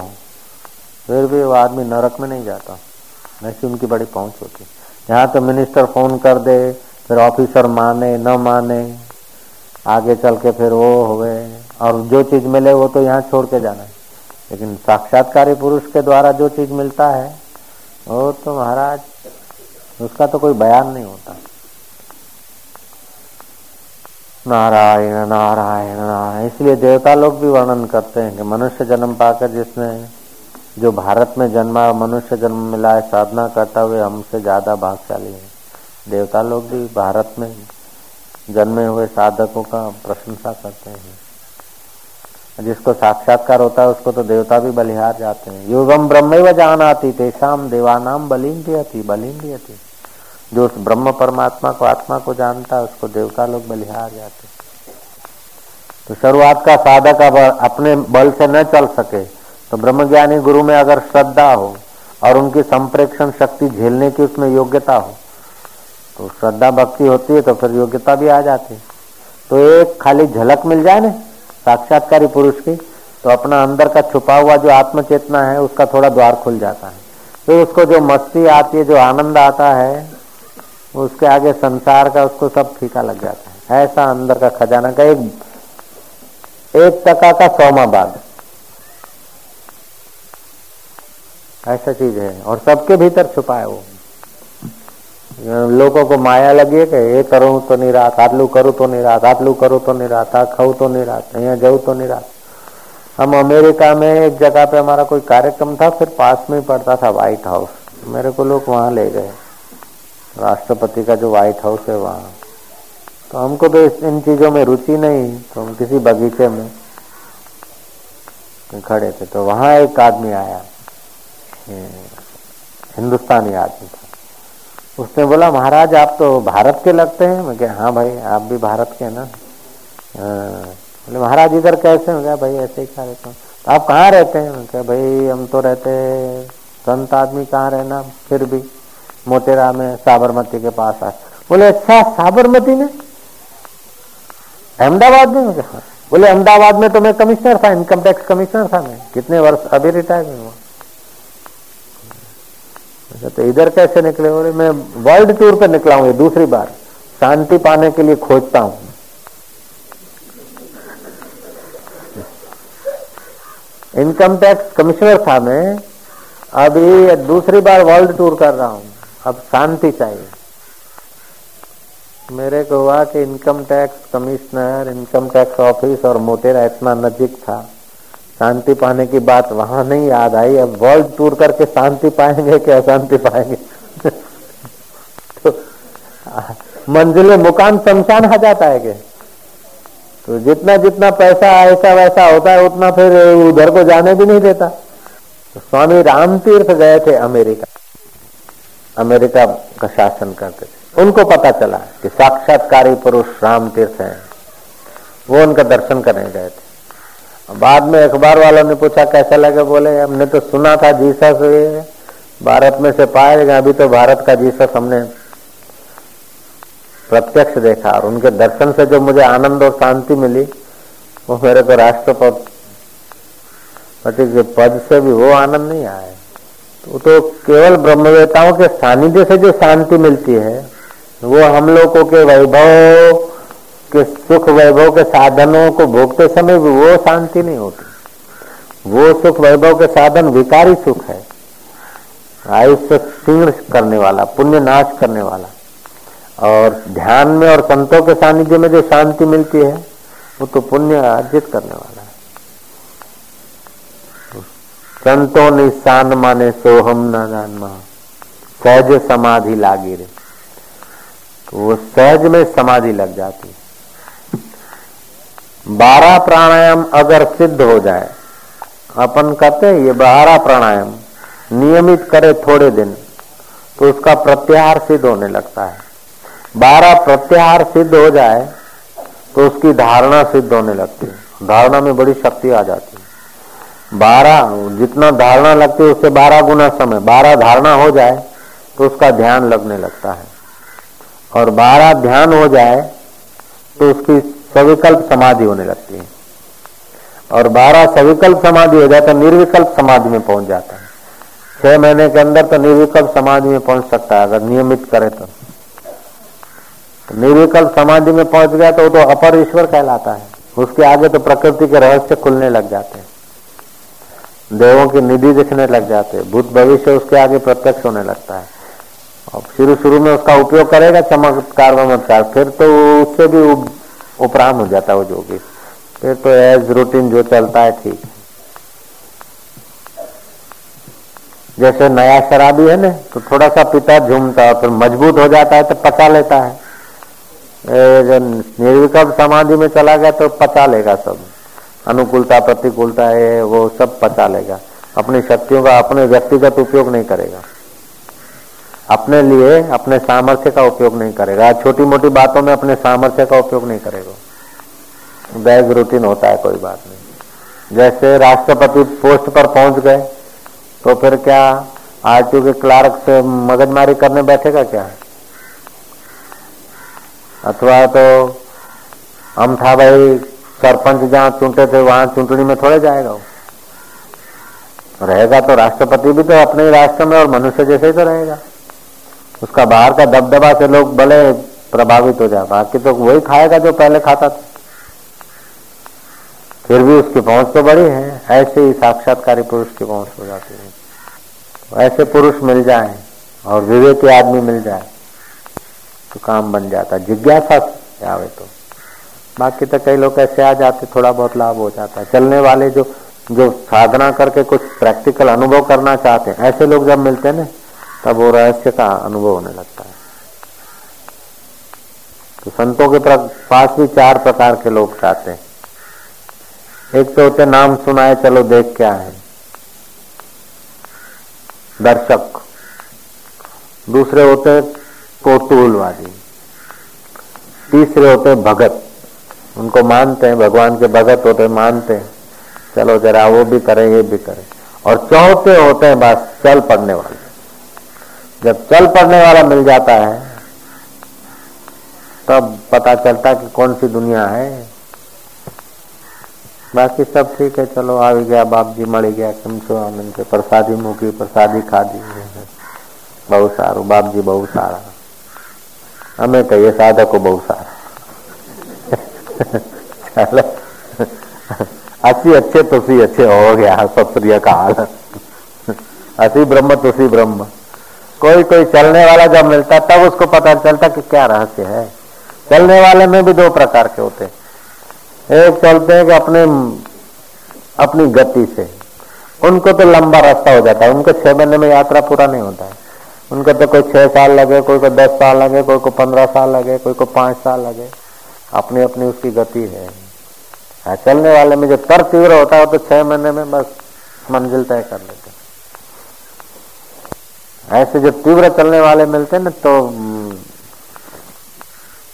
फिर भी वो आदमी नरक में नहीं जाता ऐसी उनकी बड़ी पहुँच होती यहाँ तो मिनिस्टर फ़ोन कर दे फिर ऑफिसर माने, न माने, आगे चल के फिर वो हो गए और जो चीज़ मिले वो तो यहाँ छोड़ के जाना है। लेकिन साक्षात्कारी पुरुष के द्वारा जो चीज़ मिलता है, वो तो महाराज, उसका तो कोई बयान नहीं होता। नारायण नारायण नारायण। इसलिए देवता लोग भी वर्णन करते हैं कि मनुष्य जन्म पाकर जिसने, जो भारत में जन्मा मनुष्य जन्म मिला है, साधना करता हुए हमसे ज़्यादा भागशाली है। देवता लोग भी भारत में जन्मे हुए साधकों का प्रशंसा करते हैं। जिसको साक्षात्कार होता है, उसको तो देवता भी बलिहार जाते हैं। युगम ब्रह्म व जानाती तेषाम देवानाम बलिन भी बलिन भी जो उस ब्रह्म परमात्मा को, आत्मा को जानता है, उसको देवता लोग बलिहार जाते तो शुरुआत का साधक अब अपने बल से न चल सके तो ब्रह्मज्ञानी गुरु में अगर श्रद्धा हो और उनकी संप्रेक्षण शक्ति झेलने की उसमें योग्यता हो तो श्रद्धा भक्ति होती है तो फिर योग्यता भी आ जाती है। तो एक खाली झलक मिल जाए ना, साक्षात्कारी पुरुष की तो अपना अंदर का छुपा हुआ जो आत्म चेतना है, उसका थोड़ा द्वार खुल जाता है। फिर तो उसको जो मस्ती आती है, जो आनंद आता है, उसके आगे संसार का, उसको सब फीका लग जाता है। ऐसा अंदर का खजाना का एक एक टका का सौमा बाद ऐसा चीज़ है, और सबके भीतर छुपा है वो। लोगों को माया लगी है कि ये करूँ तो नहीं रात आटलू करूँ तो नहीं रात आटलू करूँ तो नहीं रात खाऊ तो नहीं रात यहाँ जाऊ तो नहीं रात। हम अमेरिका में एक जगह पे हमारा कोई कार्यक्रम था, फिर पास में ही पड़ता था व्हाइट हाउस मेरे को लोग वहाँ ले गए। राष्ट्रपति का जो व्हाइट हाउस है वहाँ। तो हमको तो इन चीज़ों में रुचि नहीं तो हम किसी बगीचे में खड़े थे। तो वहाँ एक आदमी आया हिंदुस्तानी आदमी उसने बोला, महाराज, आप तो भारत के लगते हैं। मैं क्या हाँ भाई, आप भी भारत के ना? हाँ। बोले, महाराज, इधर कैसे? हो गया भाई, ऐसे ही खा रहता हूँ। तो आप कहाँ रहते हैं? मैं क्या भाई, हम तो रहते संत आदमी कहाँ रहना? फिर भी मोटेरा में साबरमती के पास आए बोले अच्छा साबरमती में? अहमदाबाद में? हाँ। बोले, अहमदाबाद में तो मैं कमिश्नर था, इनकम टैक्स कमिश्नर था मैं। कितने वर्ष अभी रिटायर हुआ। तो इधर कैसे निकले? बोले मैं वर्ल्ड टूर पर निकला हूँ ये दूसरी बार। शांति पाने के लिए खोजता हूँ। इनकम टैक्स कमिश्नर था मैं। अभी दूसरी बार वर्ल्ड टूर कर रहा हूँ। अब शांति चाहिए। मेरे को हुआ कि income tax commissioner income tax office और मोटेरा इतना नजीक था। शांति पाने की बात वहाँ नहीं याद आई। अब वर्ल्ड टूर करके शांति पाएँगे कि अशांति पाएँगे। तो मंजिल मुकाम शमशान आ जाता है कि तो जितना जितना पैसा ऐसा वैसा होता है, उतना फिर उधर को जाने भी नहीं देता। तो स्वामी राम तीर्थ गए थे अमेरिका। अमेरिका का शासन करते थे। उनको पता चला कि साक्षात्कारी पुरुष राम तीर्थ है। वो उनका दर्शन करने गए थे। बाद में अखबार वालों ने पूछा कैसा लगे? बोले हमने तो सुना था जीसस भारत में से पाएगा अभी तो भारत का जीसस हमने प्रत्यक्ष देखा और उनके दर्शन से जो मुझे आनंद और शांति मिली वो मेरे को राष्ट्रपति के पद से भी वो आनंद नहीं आया। तो, तो केवल ब्रह्मवेताओं के सानिध्य से जो शांति मिलती है वो हम लोगों के वैभव के सुख वैभव के साधनों को भोगते समय भी वो शांति नहीं होती। वो सुख वैभव के साधन, विकारी सुख है। आयुष्य सीर्ण करने वाला, पुण्य नाश करने वाला। और ध्यान में और संतों के सानिध्य में जो शांति मिलती है, वो तो पुण्य अर्जित करने वाला है। संतों निशान माने, सोहम न जान सहज समाधि लागी रे। तो वो सहज में समाधि लग जाती है। बारह प्राणायाम अगर सिद्ध हो जाए, अपन कहते हैं, ये बारह प्राणायाम नियमित करे थोड़े दिन तो उसका प्रत्याहार सिद्ध होने लगता है। बारह प्रत्याहार सिद्ध हो जाए तो उसकी धारणा सिद्ध होने लगती है। धारणा में बड़ी शक्ति आ जाती है। बारह, जितना धारणा लगती है, उससे बारह गुना समय, बारह धारणा हो जाए तो उसका ध्यान लगने लगता है। और बारह ध्यान हो जाए तो उसकी सविकल्प समाधि होने लगती है। और बारह सविकल्प समाधि हो जाए तो निर्विकल्प समाधि में पहुँच जाता है। छह महीने के अंदर तो निर्विकल्प समाधि में पहुँच सकता है अगर नियमित करे तो, तो निर्विकल्प समाधि में पहुँच गया तो वो तो अपर ईश्वर कहलाता है। उसके आगे तो प्रकृति के रहस्य खुलने लग जाते हैं। देवों की निधि दिखने लग जाते हैं। भूत भविष्य उसके आगे प्रत्यक्ष होने लगता है। और शुरू शुरू में उसका उपयोग करेगा चमत्कार वमत्कार। फिर तो उससे भी उपराम हो जाता है वो जोगी। फिर तो एज रूटीन जो चलता है, ठीक। जैसे नया शराबी है ना तो थोड़ा सा पिता झूमता है, फिर मज़बूत हो जाता है तो पचा लेता है। निर्विकल्प समाधि में चला गया तो पचा लेगा सब। अनुकूलता, प्रतिकूलता है वो सब पचा लेगा। अपनी शक्तियों का, अपने व्यक्तिगत उपयोग नहीं करेगा। अपने लिए अपने सामर्थ्य का उपयोग नहीं करेगा। छोटी मोटी बातों में अपने सामर्थ्य का उपयोग नहीं करेगा। बैग रूटीन होता है, कोई बात नहीं। जैसे राष्ट्रपति पोस्ट पर पहुँच गए तो फिर क्या आरटीओ के क्लार्क से मगजमारी करने बैठेगा क्या? अथवा तो हम था भाई, सरपंच जहाँ चुनते थे, वहाँ चुनटनी में थोड़े जाएगा रहेगा तो राष्ट्रपति भी तो अपने ही राष्ट्र में और मनुष्य जैसे ही तो रहेगा। उसका बाहर का दबदबा से लोग भले प्रभावित हो जाए। बाकी तो वही खाएगा जो पहले खाता था। फिर भी उसकी पहुँच तो बड़ी है। ऐसे ही साक्षात्कारी पुरुष की पहुँच हो जाती है। ऐसे पुरुष मिल जाए और विवेकी आदमी मिल जाए तो काम बन जाता। जिज्ञासा आवे तो। बाकी तो कई लोग ऐसे आ जाते, थोड़ा बहुत लाभ हो जाता। है चलने वाले जो जो साधना करके कुछ प्रैक्टिकल अनुभव करना चाहते हैं, ऐसे लोग जब मिलते हैं ना तब वो रहस्य का अनुभव होने लगता है। तो संतों के पास भी चार प्रकार के लोग आते हैं। एक तो होते नाम सुनाए, चलो देख क्या है। दर्शक। दूसरे होते कौतूहलवादी तीसरे होते भगत। उनको मानते हैं, भगवान के भगत होते मानते हैं। चलो जरा वो भी करें, ये भी करें। और चौथे होते हैं, बस चल पड़ने वाले। जब चल पड़ने वाला मिल जाता है तब पता चलता कि कौन सी दुनिया है बाकी सब ठीक है चलो आ गया बाप जी मर गया कम से आनंद से प्रसादी मुखी प्रसादी खा दी બહુ સારું બાપજી બહુ સારા અમે કહીએ સાધકો બહુ સારા ચાલે असी अच्छे तुसी अच्छे हो गया सत काल असी ब्रह्म तुसी ब्रह्म कोई कोई चलने वाला जब मिलता तब उसको पता चलता कि क्या रहस्य है। चलने वाले में भी दो प्रकार के होते एक चलते हैं कि अपने अपनी गति से। उनको तो लंबा रास्ता हो जाता है। उनको छह महीने में यात्रा पूरा नहीं होता है। उनको तो कोई छह साल लगे कोई को दस साल लगे कोई को पंद्रह साल लगे कोई को पाँच साल लगे। अपनी अपनी उसकी गति है। हाँ, चलने वाले में जो तर तीव्र होता है तो छह महीने में बस मंजिल तय कर लेते ऐसे जब तीव्र चलने वाले मिलते हैं ना तो हम्म,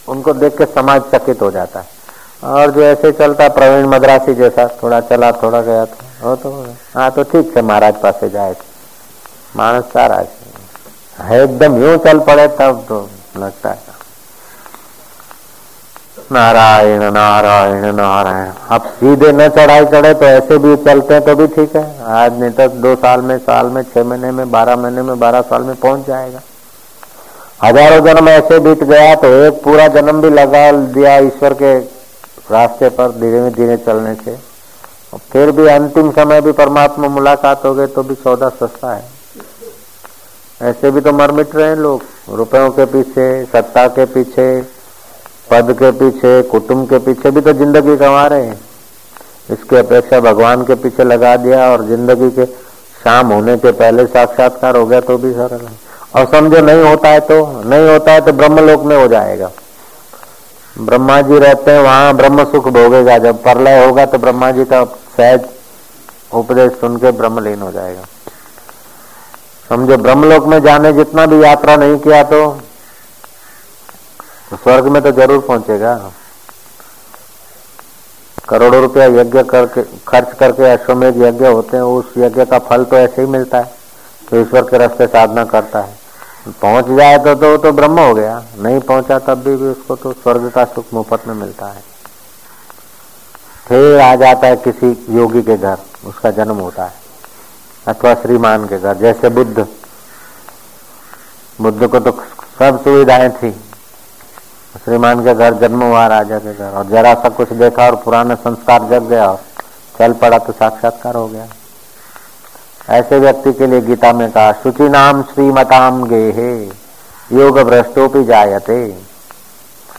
उनको देख के समाज चकित हो जाता है। और जो ऐसे चलता प्रवीण मद्रासी जैसा थोड़ा चला थोड़ा गया था वो तो हाँ तो ठीक है महाराज पास जाए। मानस सारा है। एकदम यूँ चल पड़े तब तो लगता है। नारायण नारायण नारायण। अब सीधे न चढ़ाई चढ़े तो ऐसे भी चलते हैं तो भी ठीक है। आज नहीं तो दो साल में साल में, छह महीने में, बारह महीने में, बारह साल में पहुँच जाएगा। हज़ारों जन्म ऐसे बीत गया तो एक पूरा जन्म भी लगा दिया ईश्वर के रास्ते पर धीरे धीरे चलने से। फिर भी अंतिम समय भी परमात्मा मुलाकात हो गए तो भी सौदा सस्ता है। ऐसे भी तो मर मिट रहे हैं लोग। रुपयों के पीछे, सत्ता के पीछे पद के पीछे कुटुंब के पीछे भी तो ज़िंदगी कमा रहे हैं। इसकी अपेक्षा भगवान के पीछे लगा दिया और ज़िंदगी के शाम होने के पहले साक्षात्कार हो गया तो भी सरल है और समझो नहीं होता है तो नहीं होता है तो ब्रह्मलोक में हो जाएगा। ब्रह्मा जी रहते हैं वहाँ ब्रह्म सुख भोगेगा। जब परलय होगा तो ब्रह्मा जी का सहज उपदेश सुन के ब्रह्मलीन हो जाएगा। समझो ब्रह्मलोक में जाने जितना भी यात्रा नहीं किया तो, तो स्वर्ग में तो ज़रूर पहुंचेगा। करोड़ों रुपया यज्ञ करके खर्च करके अश्वमेध यज्ञ होते हैं उस यज्ञ का फल तो ऐसे ही मिलता है तो ईश्वर के रास्ते साधना करता है। पहुँच जाए तो तो, तो ब्रह्म हो गया। नहीं पहुँचा तब भी, भी उसको तो स्वर्ग का सुख मुफ़्त में मिलता है। फिर आ जाता है किसी योगी के घर उसका जन्म होता है। अथवा श्रीमान के घर जैसे बुद्ध। बुद्ध को तो सब सुविधाएँ थी। श्रीमान के घर जन्म हुआ, राजा के घर। और जरा सा कुछ देखा और पुराने संस्कार जग गया और चल पड़ा तो साक्षात्कार हो गया। ऐसे व्यक्ति के लिए गीता में कहा, शुचि नाम श्रीमताम गेहे, योग भ्रष्टोपि जायते।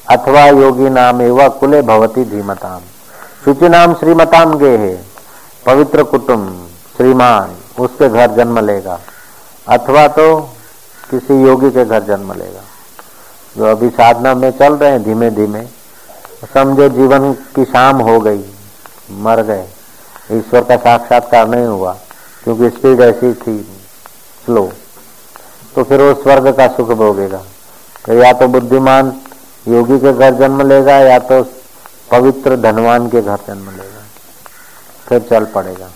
अथवा योगी नाम एवं कुले भवती धीमताम शुचि नाम श्रीमताम गेहे, पवित्र कुटुम्ब, श्रीमान, उसके घर जन्म लेगा। अथवा तो किसी योगी के घर जन्म लेगा। जो अभी साधना में चल रहे हैं धीमे धीमे, समझो जीवन की शाम हो गई, मर गए। ईश्वर का साक्षात्कार नहीं हुआ, क्योंकि स्पीड ऐसी थी स्लो तो फिर वो स्वर्ग का सुख भोगेगा। तो या तो बुद्धिमान योगी के घर जन्म लेगा, या तो पवित्र धनवान के घर जन्म लेगा। फिर चल पड़ेगा।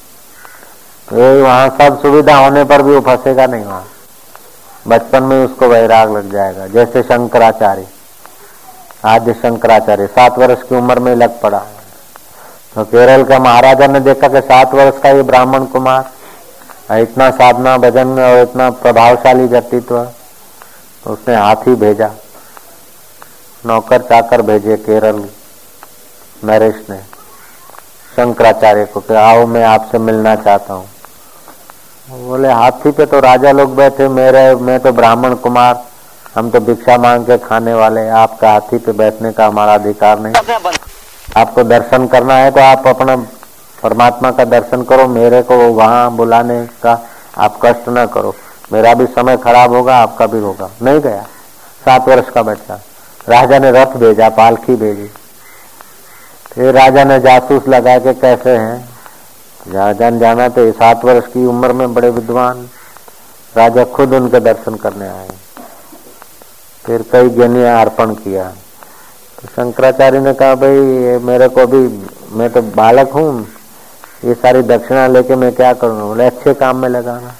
तो वहाँ सब सुविधा होने पर भी वो फंसेगा नहीं वहाँ। बचपन में उसको वैराग लग जाएगा। जैसे शंकराचार्य आद्य शंकराचार्य, सात वर्ष की उम्र में लग पड़ा। तो केरल का महाराजा ने देखा कि सात वर्ष का ये ब्राह्मण कुमार इतना साधना भजन में और इतना प्रभावशाली व्यक्तित्व तो उसने हाथी भेजा। नौकर चाकर भेजे केरल नरेश ने, शंकराचार्य को कि आओ, मैं आपसे मिलना चाहता हूँ। बोले हाथी पे तो राजा लोग बैठे मेरे मैं तो ब्राह्मण कुमार। हम तो भिक्षा मांग के खाने वाले आपका हाथी पे बैठने का हमारा अधिकार नहीं। आपको दर्शन करना है तो आप अपना परमात्मा का दर्शन करो मेरे को वहाँ बुलाने का आप कष्ट न करो। मेरा भी समय खराब होगा आपका भी होगा। नहीं गया। सात वर्ष का बच्चा। राजा ने रथ भेजा पालखी भेजी। फिर राजा ने जासूस लगा के कैसे हैं? राजा ने जाना तो सात वर्ष की उम्र में बड़े विद्वान राजा खुद उनके दर्शन करने आए। फिर कई ज्ञानी अर्पण किया। तो शंकराचार्य ने कहा, भाई, ये मेरे को भी, मैं तो बालक हूँ। ये सारी दक्षिणा लेके मैं क्या करूँगा बोले, अच्छे काम में लगाना।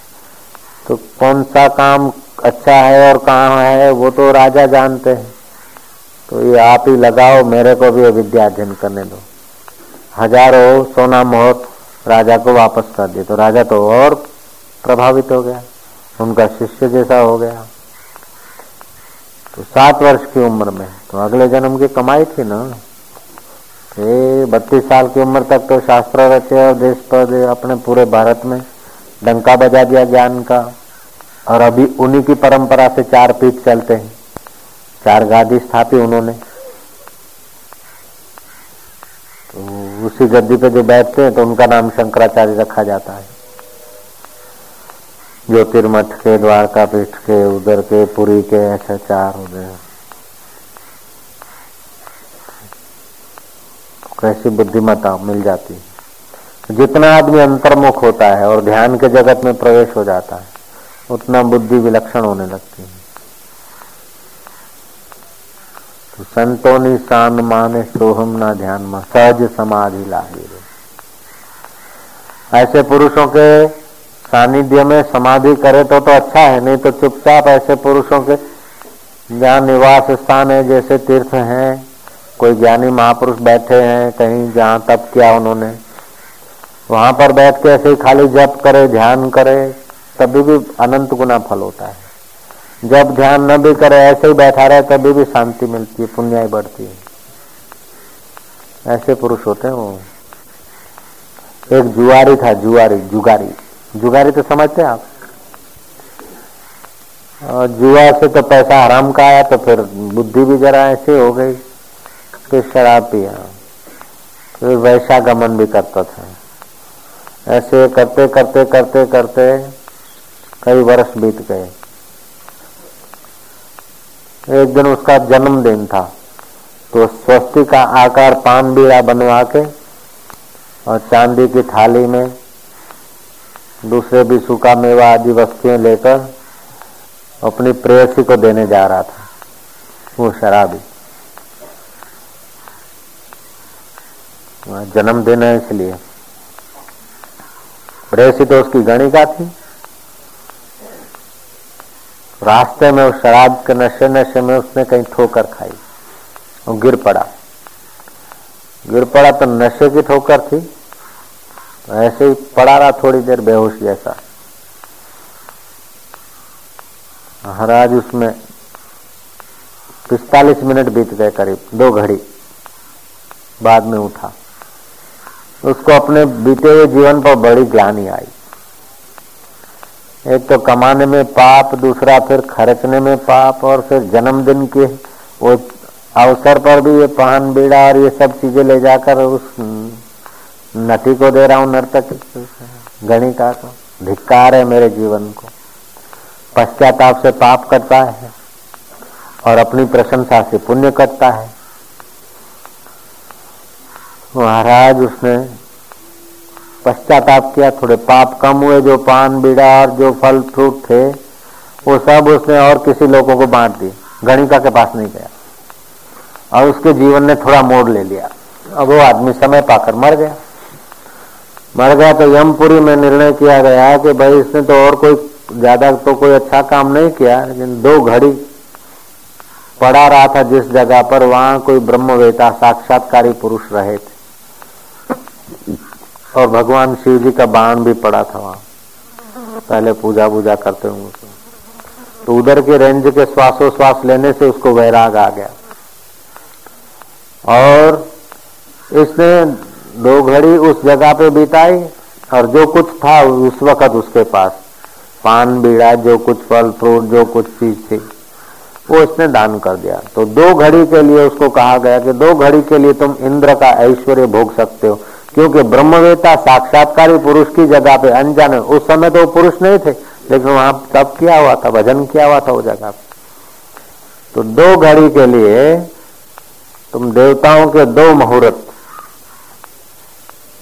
तो कौन सा काम अच्छा है और कहाँ है, वो तो राजा जानते हैं। तो ये आप ही लगाओ, मेरे को भी विद्या अध्ययन करने दो। हज़ारों सोना मोहर राजा को वापस कर दिए तो राजा तो और प्रभावित हो गया, उनका शिष्य जैसा हो गया। तो सात वर्ष की उम्र में तो अगले जन्म की कमाई थी ना। बत्तीस साल की उम्र तक तो शास्त्र रचे और देश पर अपने पूरे भारत में डंका बजा दिया ज्ञान का। और अभी उन्हीं की परंपरा से चार पीठ चलते हैं। चार गादी स्थापी उन्होंने। उसी गद्दी पे जो बैठते हैं तो उनका नाम शंकराचार्य रखा जाता है। ज्योतिर्मठ के द्वारका पीठ के, उधर के, पुरी के, ऐसे चार गए कैसी बुद्धिमत्ता मिल जाती है। जितना आदमी अंतर्मुख होता है और ध्यान के जगत में प्रवेश हो जाता है, उतना बुद्धि विलक्षण होने लगती है। तो संतोनी शान माने सोहम ना ध्यान में, सहज समाधि लागे ऐसे पुरुषों के सानिध्य में समाधि करे तो तो अच्छा है, नहीं तो चुपचाप ऐसे पुरुषों के जहाँ निवास स्थान है, जैसे तीर्थ हैं, कोई ज्ञानी महापुरुष बैठे हैं, कहीं जहाँ तप किया उन्होंने, वहाँ पर बैठ के ऐसे ही खाली जप करे, ध्यान करे, तभी भी अनंत गुना फल होता है। जब ध्यान न भी करे, ऐसे ही बैठा रहे, तभी भी शांति मिलती है पुण्याई बढ़ती है। ऐसे पुरुष होते हैं वो। एक जुआरी था, जुआरी, जुगारी। जुगारी तो समझते हैं आप। और जुआ से तो पैसा हराम का आया तो फिर बुद्धि भी जरा ऐसे हो गई फिर शराब पिया। फिर वैसा गमन भी करता था। ऐसे करते करते करते करते कई वर्ष बीत गए। एक दिन उसका जन्मदिन था। तो स्वस्ति का आकार पान बीड़ा बनवा के और चांदी की थाली में दूसरे भी सूखा मेवा आदि वस्तुएँ लेकर अपनी प्रेयसी को देने जा रहा था, वो शराबी। जन्मदिन है इसलिए। प्रेयसी तो उसकी गणिका थी। रास्ते में उस शराब के नशे नशे में उसने कहीं ठोकर खाई और गिर पड़ा। गिर पड़ा तो नशे की ठोकर थी ऐसे ही पड़ा रहा थोड़ी देर बेहोश जैसा। महाराज, उसमें पिस्तालीस मिनट बीत गए करीब, दो घड़ी बाद में उठा। उसको अपने बीते हुए जीवन पर बड़ी ग्लानी आई। एक तो कमाने में पाप, दूसरा फिर खर्चने में पाप और फिर जन्मदिन के वो अवसर पर भी ये पान, बीड़ा और ये सब चीज़ें ले जाकर उस नटी को दे रहा हूँ, नर्तक गणिका को। धिक्कार है मेरे जीवन को। पश्चाताप से पाप करता है और अपनी प्रशंसा से पुण्य करता है। महाराज, उसने पश्चाताप किया, थोड़े पाप कम हुए, जो पान, बीड़ा और जो फल, फ्रूट थे, वो सब उसने और किसी लोगों को बांट दिए। गणिका के पास नहीं गया। और उसके जीवन ने थोड़ा मोड़ ले लिया। अब वो आदमी समय पाकर मर गया। मर गया तो यमपुरी में निर्णय किया गया कि भाई इसने तो और कोई ज़्यादा तो कोई अच्छा काम नहीं किया, लेकिन दो घड़ी पड़ा रहा था जिस जगह पर वहाँ कोई ब्रह्मवेता साक्षात्कारी पुरुष रहे थे। और भगवान शिव जी का बाण भी पड़ा था वहाँ। पहले पूजा वूजा करते होंगे तो उधर के रेंज के श्वासोश्वास लेने से उसको वैराग आ गया। और इसने दो घड़ी उस जगह पे बिताई और जो कुछ था उस वक्त उसके पास। पान, बीड़ा, जो कुछ फल, फ्रूट, जो कुछ चीज़ थी, वो उसने दान कर दिया। तो दो घड़ी के लिए उसको कहा गया कि दो घड़ी के लिए तुम इंद्र का ऐश्वर्य भोग सकते हो। क्योंकि ब्रह्मवेता साक्षात्कारी पुरुष की जगह पे अनजाने उस समय तो पुरुष नहीं थे, लेकिन वहाँ तब किया हुआ था, भजन किया हुआ था वो जगह पे? तो दो घड़ी के लिए तुम देवताओं के दो मुहूर्त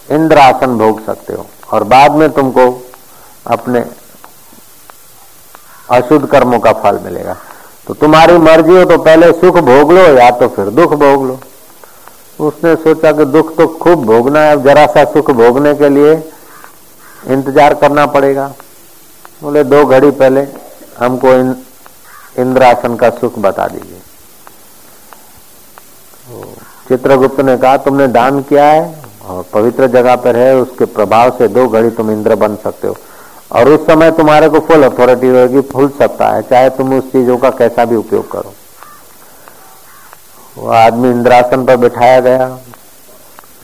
इंद्र आसन भोग सकते हो, और बाद में तुमको अपने अशुद्ध कर्मों का फल मिलेगा। तो तुम्हारी मर्ज़ी हो तो पहले सुख भोग लो, या तो फिर दुख भोग लो। उसने सोचा कि दुख तो खूब भोगना है जरा सा सुख भोगने के लिए इंतज़ार करना पड़ेगा। बोले दो घड़ी पहले हमको इन, इंद्रासन का सुख बता दीजिए। तो चित्रगुप्त ने कहा तुमने दान किया है और पवित्र जगह पर है उसके प्रभाव से दो घड़ी तुम इंद्र बन सकते हो। और उस समय तुम्हारे को फुल अथॉरिटी रहेगी फुल सकता है चाहे तुम उस चीज़ों का कैसा भी उपयोग करो। वो आदमी इंद्रासन पर बिठाया गया।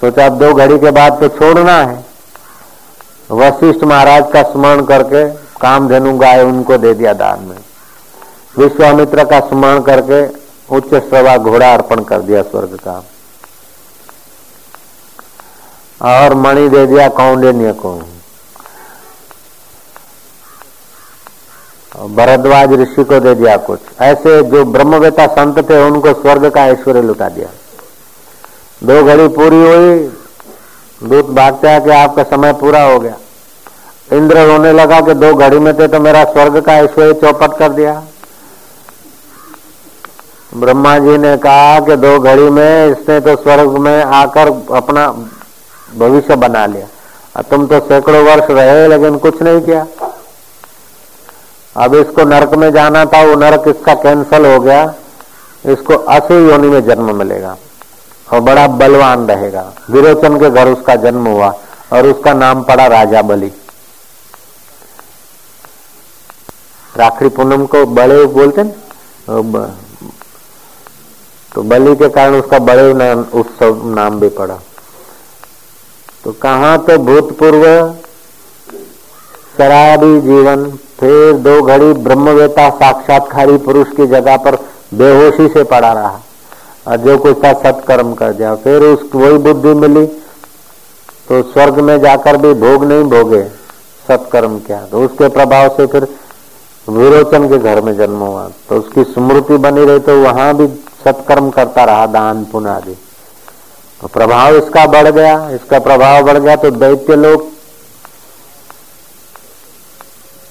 सोचा अब दो घड़ी के बाद तो छोड़ना है। वशिष्ठ महाराज का स्मरण करके काम धेनु गाय उनको दे दिया दान में। विश्वामित्र का स्मरण करके उच्च सभा घोड़ा अर्पण कर दिया स्वर्ग का। और मणि दे दिया कौंडिन्य को। भरद्वाज ऋषि को दे दिया कुछ। ऐसे जो ब्रह्मवेता संत थे, उनको स्वर्ग का ऐश्वर्य लुटा दिया। दो घड़ी पूरी हुई, दूत भागते हैं कि आपका समय पूरा हो गया। इंद्र रोने लगा कि दो घड़ी में थे तो मेरा स्वर्ग का ऐश्वर्य चौपट कर दिया। ब्रह्मा जी ने कहा कि दो घड़ी में इसने तो स्वर्ग में आकर अपना भविष्य बना लिया। तुम तो सैकड़ों वर्ष रहे, लेकिन कुछ नहीं किया। अब इसको नरक में जाना था, वो नरक इसका कैंसल हो गया। इसको असुर योनि में जन्म मिलेगा। और बड़ा बलवान रहेगा। विरोचन के घर उसका जन्म हुआ और उसका नाम पड़ा राजा बलि। राखड़ी पूनम को बड़े बोलते न? तो बलि के कारण उसका बड़े उत्सव नाम भी पड़ा। तो कहा तो भूतपूर्व शराबी जीवन फिर दो घड़ी ब्रह्मवेता साक्षात्कारी पुरुष की जगह पर बेहोशी से पड़ा रहा। और जो कुछ था सत्कर्म कर दिया। फिर उस वही बुद्धि मिली तो स्वर्ग में जाकर भी भोग नहीं भोगे, सत्कर्म क्या। तो उसके प्रभाव से फिर विरोचन के घर में जन्म हुआ। तो उसकी स्मृति बनी रही तो वहाँ भी सत्कर्म करता रहा दान पुण्य आदि तो प्रभाव इसका बढ़ गया। इसका प्रभाव बढ़ गया तो दैत्य लोग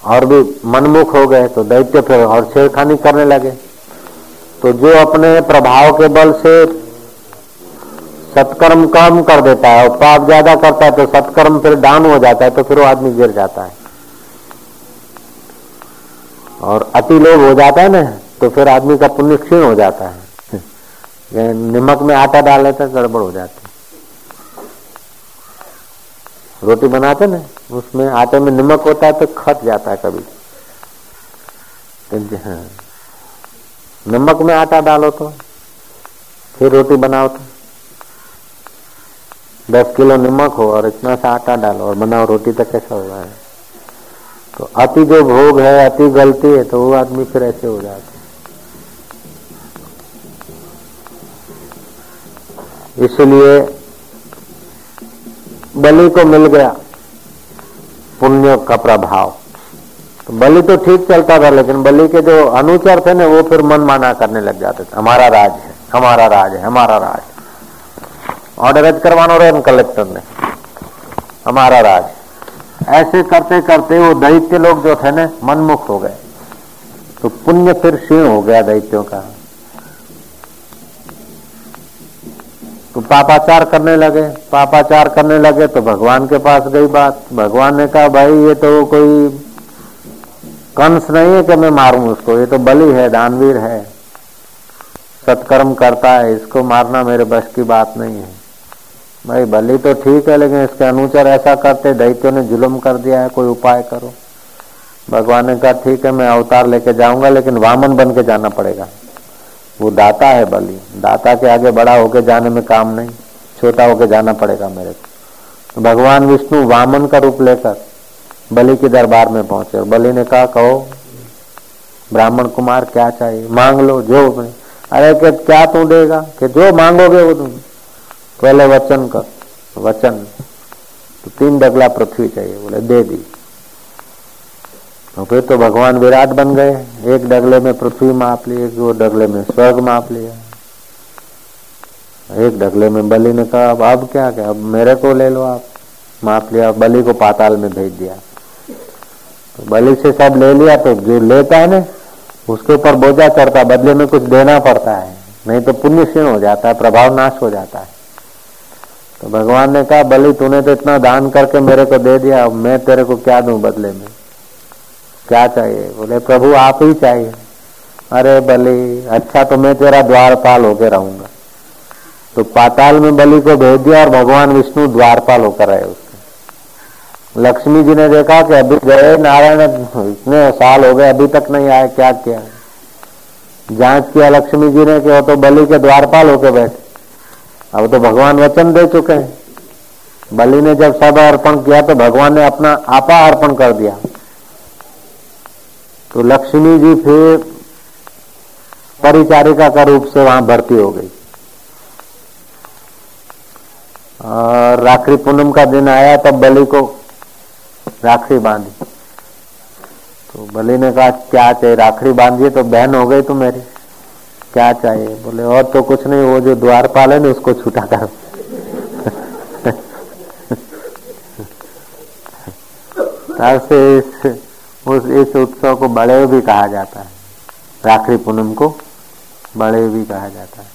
और भी मनमुख हो गए तो दैत्य फिर और छेड़खानी करने लगे। तो जो अपने प्रभाव के बल से सत्कर्म कम कर देता है, और पाप ज़्यादा करता है तो सत्कर्म फिर डाउन हो जाता है तो फिर वो आदमी गिर जाता है। और अति लोभ हो जाता है ना तो फिर आदमी का पुण्य क्षीण हो जाता है। निमक में आटा डाल लेता है, गड़बड़ हो जाती रोटी बनाते ना, उसमें आटे में नमक होता है तो खट जाता है कभी। हाँ नमक में आटा डालो तो फिर रोटी बनाओ तो। दस किलो नमक हो और इतना सा आटा डालो और बनाओ, रोटी तो कैसा होगा है तो अति जो भोग है, अति गलती है तो वो आदमी फिर ऐसे हो जाते इसलिए बलि को मिल गया। पुण्य का प्रभाव। तो बलि तो ठीक चलता था, लेकिन बलि के जो अनुचर थे ना, वो फिर मन माना करने लग जाते थे। हमारा राज है, हमारा राज है, हमारा राज ऑर्डर करवाना रहे कलेक्टर ने। हमारा राज ऐसे करते करते वो दैत्य लोग जो थे ना, मनमुक्त हो गए। तो पुण्य फिर क्षीण हो गया दैत्यों का। तो पापाचार करने लगे। पापाचार करने लगे तो भगवान के पास गई बात। भगवान ने कहा, भाई, ये तो कोई कंस नहीं है कि मैं मारूं उसको। ये तो बलि है, दानवीर है। सत्कर्म करता है, इसको मारना मेरे बस की बात नहीं है। भाई, बलि तो ठीक है, लेकिन इसके अनुचर ऐसा करते, दैत्यों ने जुलम कर दिया है, कोई उपाय करो। भगवान ने कहा, ठीक है, मैं अवतार लेके जाऊँगा, लेकिन वामन बन के जाना पड़ेगा। वो दाता है बलि। दाता के आगे बड़ा होके जाने में काम नहीं। छोटा होके जाना पड़ेगा मेरे को। तो भगवान विष्णु वामन का रूप लेकर बलि के दरबार में पहुँचे और बलि ने कहा, कहो, ब्राह्मण कुमार, क्या चाहिए? मांग लो, जो अरे कि क्या तू देगा? कि जो मांगोगे वो तुम पहले वचन कर। वचन। तो तीन डगला पृथ्वी चाहिए, बोले, दे दी। तो फिर तो भगवान विराट बन गए। एक डगले में पृथ्वी माप ली, एक डगले में स्वर्ग माप लिया। एक डगले में बलि ने कहा, अब अब क्या क्या अब मेरे को ले लो आप। माप लिया, बलि को पाताल में भेज दिया। तो बलि से सब ले लिया तो जो लेता है ना, उसके ऊपर बोझा चढ़ता बदले में कुछ देना पड़ता है। नहीं तो पुण्य क्षीण हो जाता है, प्रभाव नाश हो जाता है। तो भगवान ने कहा, बलि, तूने तो इतना दान करके मेरे को दे दिया, अब मैं तेरे को क्या दू बदले में? क्या चाहिए? बोले, प्रभु, आप ही चाहिए। अरे बलि अच्छा तो मैं तेरा द्वारपाल होकर रहूँगा। तो पाताल में बलि को भेज दिया और भगवान विष्णु द्वारपाल होकर रहे उसके। लक्ष्मी जी ने देखा कि अभी गए, नारायण इतने साल हो गए, अभी तक नहीं आए, क्या किया? जाँच किया लक्ष्मी जी ने कि वो तो बलि के द्वारपाल होके बैठे। अब तो भगवान वचन दे चुके हैं। बलि ने जब सब अर्पण किया तो भगवान ने अपना आपा अर्पण कर दिया। तो लक्ष्मी जी फिर परिचारिका का रूप से वहाँ भर्ती हो गई। और राखी पूनम का दिन आया, तब बलि को राखड़ी बांधी। तो बलि ने कहा, क्या चाहिए? राखड़ी बांधिए तो बहन हो गई तो मेरी। क्या चाहिए? बोले, और तो कुछ नहीं, वो जो द्वारपाल है ना, उसको छूटा कर से उस इस उत्सव को बड़े भी कहा जाता है। राखड़ी पूनम को बड़े भी कहा जाता है।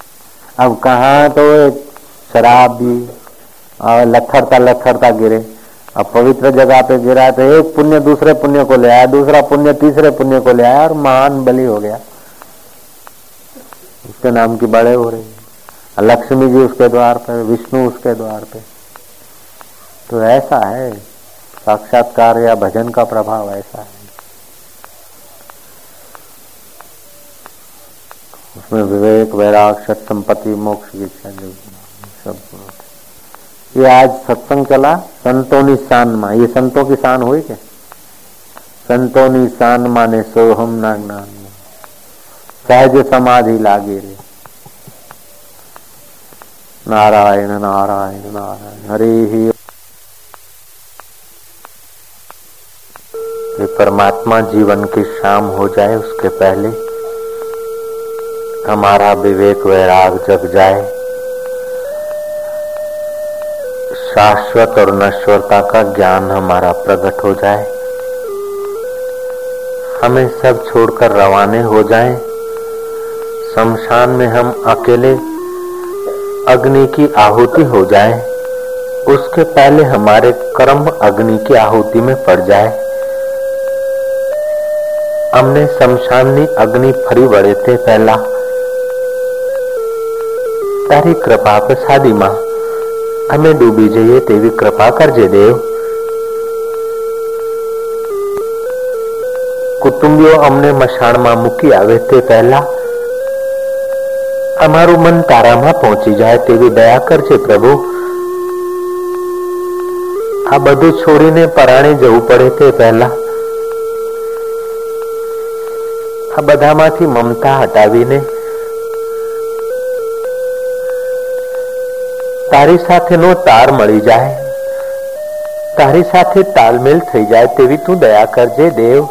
अब कहा तो शराब भी और लथड़ता लथड़ता गिरे। अब पवित्र जगह पे गिरा तो एक पुण्य दूसरे पुण्य को ले आया, दूसरा पुण्य तीसरे पुण्य को ले आया और महान बलि हो गया। उसके नाम की बड़े हो रही है। लक्ष्मी जी उसके द्वार पे, विष्णु उसके द्वार पे। तो ऐसा है, साक्षात्कार या भजन का प्रभाव ऐसा है। उसमें विवेक, वैराग सत संपत्ति मोक्ष की इच्छा सब ये आज सत्संग चला संतों निशान मा ये संतों की शान हुई क्या? संतों निशान माने सोहम नाग सहज समाधि लागे रे। नारायण नारायण नारायण, हरे ही। परमात्मा जीवन की शाम हो जाए उसके पहले। हमारा विवेक वैराग जग जाए। शाश्वत और नश्वरता का ज्ञान हमारा प्रकट हो जाए। हमें सब छोड़कर रवाने हो जाएँ, शमशान में हम अकेले अग्नि की आहुति हो जाएँ, उसके पहले हमारे कर्म अग्नि की आहुति में पड़ जाए। हमने शमशानी अग्नि फरी बड़े थे पहला। તારી કૃપા પ્રસાદીમાં. અમે ડૂબી જઈએ તેવી કૃપા કરજે, દેવ. કુટુંબીઓ અમને મશાણમાં મૂકી આવે તે પહેલા અમારું મન તારામાં પહોંચી જાય તેવી દયા કરજે, પ્રભુ. આ બધું છોડીને પરાણે જવું પડે તે પહેલા આ બધામાંથી મમતા હટાવીને તારી સાથેનો તાર મળી જાય. તારી સાથે તાલમેલ થઈ જાય તેવી તું દયા કરજે દેવ.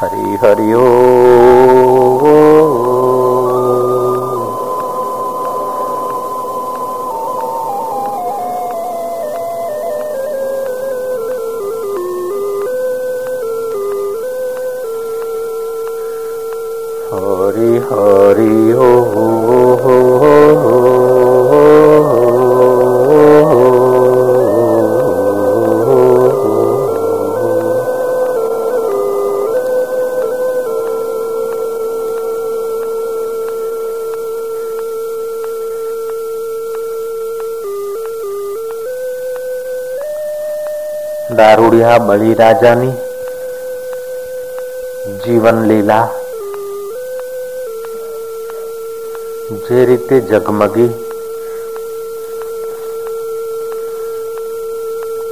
હરી હરિયો દારૂડિયા બલિરાજાની જીવન લીલા. જે રીતે જગમગી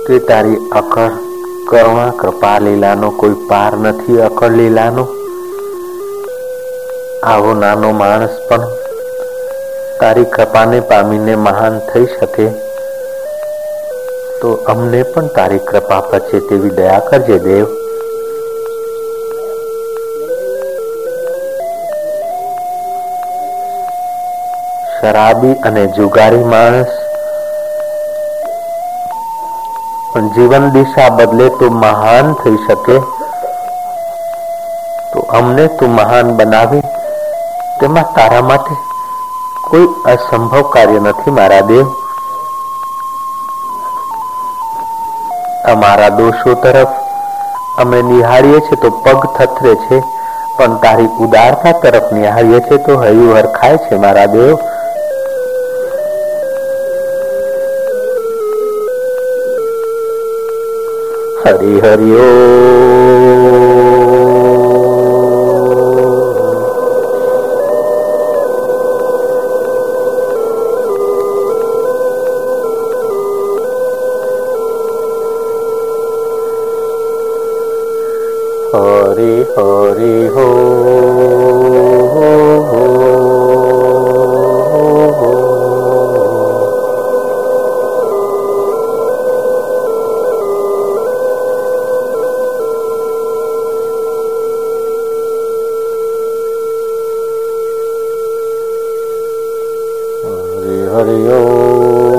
તે તારી અકળ કરુણા, કૃપા લીલાનો કોઈ પાર નથી અખર લીલાનો. આવો નાનો માણસ પણ તારી કૃપાને પામીને મહાન થઈ શકે. તો અમને પણ તારી કૃપા પછે તેવી દયા કરજે, દેવ. શરાબી અને જુગારી માણસ. જીવન દિશા બદલે તો મહાન થઈ શકે. તો અમને તું મહાન બનાવી. તેમાં તારા માટે કોઈ અસંભવ કાર્ય નથી મારા, દેવ. અમારા દોષો તરફ અમે નિહાળીએ છીએ તો પગ થથરે છે, પણ તારી ઉદારતા તરફ નિહાળીએ છીએ તો હૈયું હરખાય છે, મારા દેવ. હરિ হরি হো हरि हरि ओ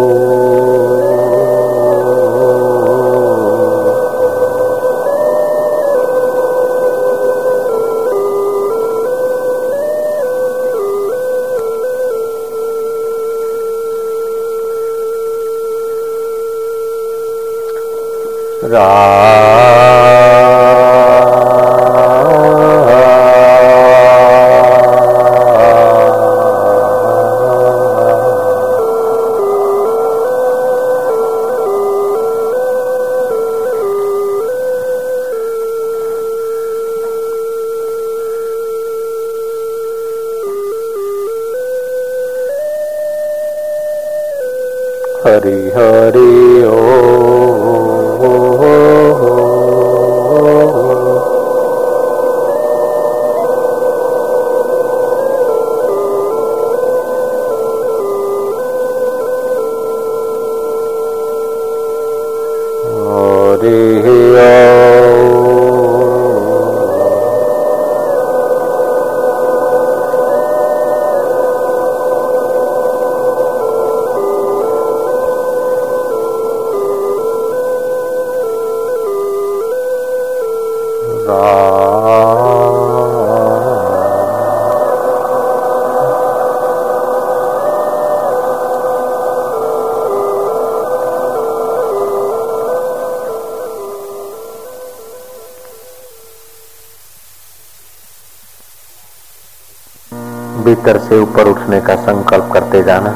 भीतर से ऊपर उठने का संकल्प करते जाना।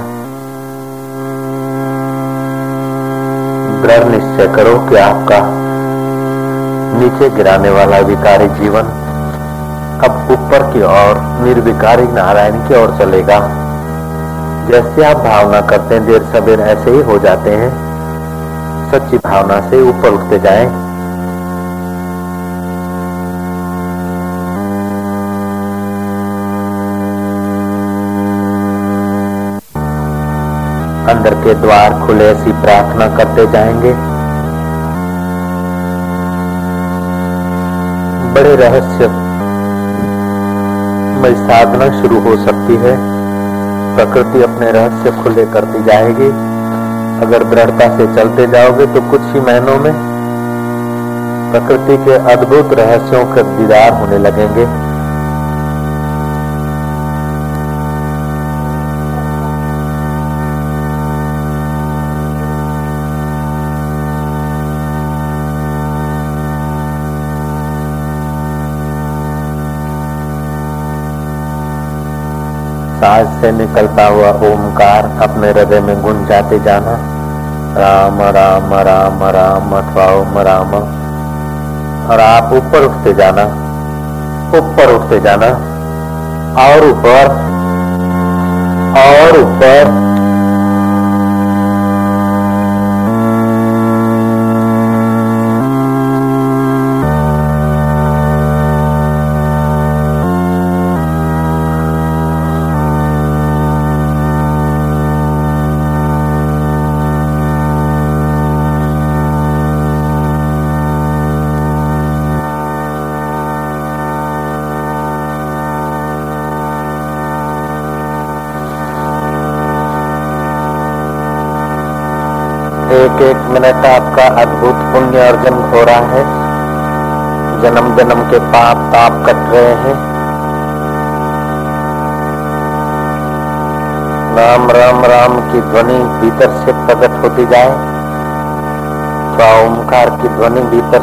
दृढ़ निश्चय करो कि आपका नीचे गिराने वाला विकारी जीवन अब ऊपर की ओर, निर्विकारी नारायण की ओर चलेगा। जैसे आप भावना करते हैं, देर सबेर ऐसे ही हो जाते हैं। सच्ची भावना से ऊपर उठते जाएँ। अंदर के द्वार खुले ऐसी प्रार्थना करते जाएँगे। बड़े रहस्य में साधना शुरू हो सकती है। प्रकृति अपने रहस्य खुले करती जाएगी। अगर दृढ़ता से चलते जाओगे तो कुछ ही महीनों में प्रकृति के अद्भुत रहस्यों के दीदार होने लगेंगे। से निकलता हुआ ओमकार अपने हृदय में गुन जाते जाना। राम राम राम राम अथवा ओम राम और आप ऊपर उठते जाना, ऊपर उठते जाना, और ऊपर और ऊपर। अद्भुत पुण्य अर्जन हो रहा है। जन्म जन्म के पाप ताप कट रहे हैं। राम राम राम की ध्वनि भीतर से प्रकट होती जाए। तो ओंकार की ध्वनि भीतर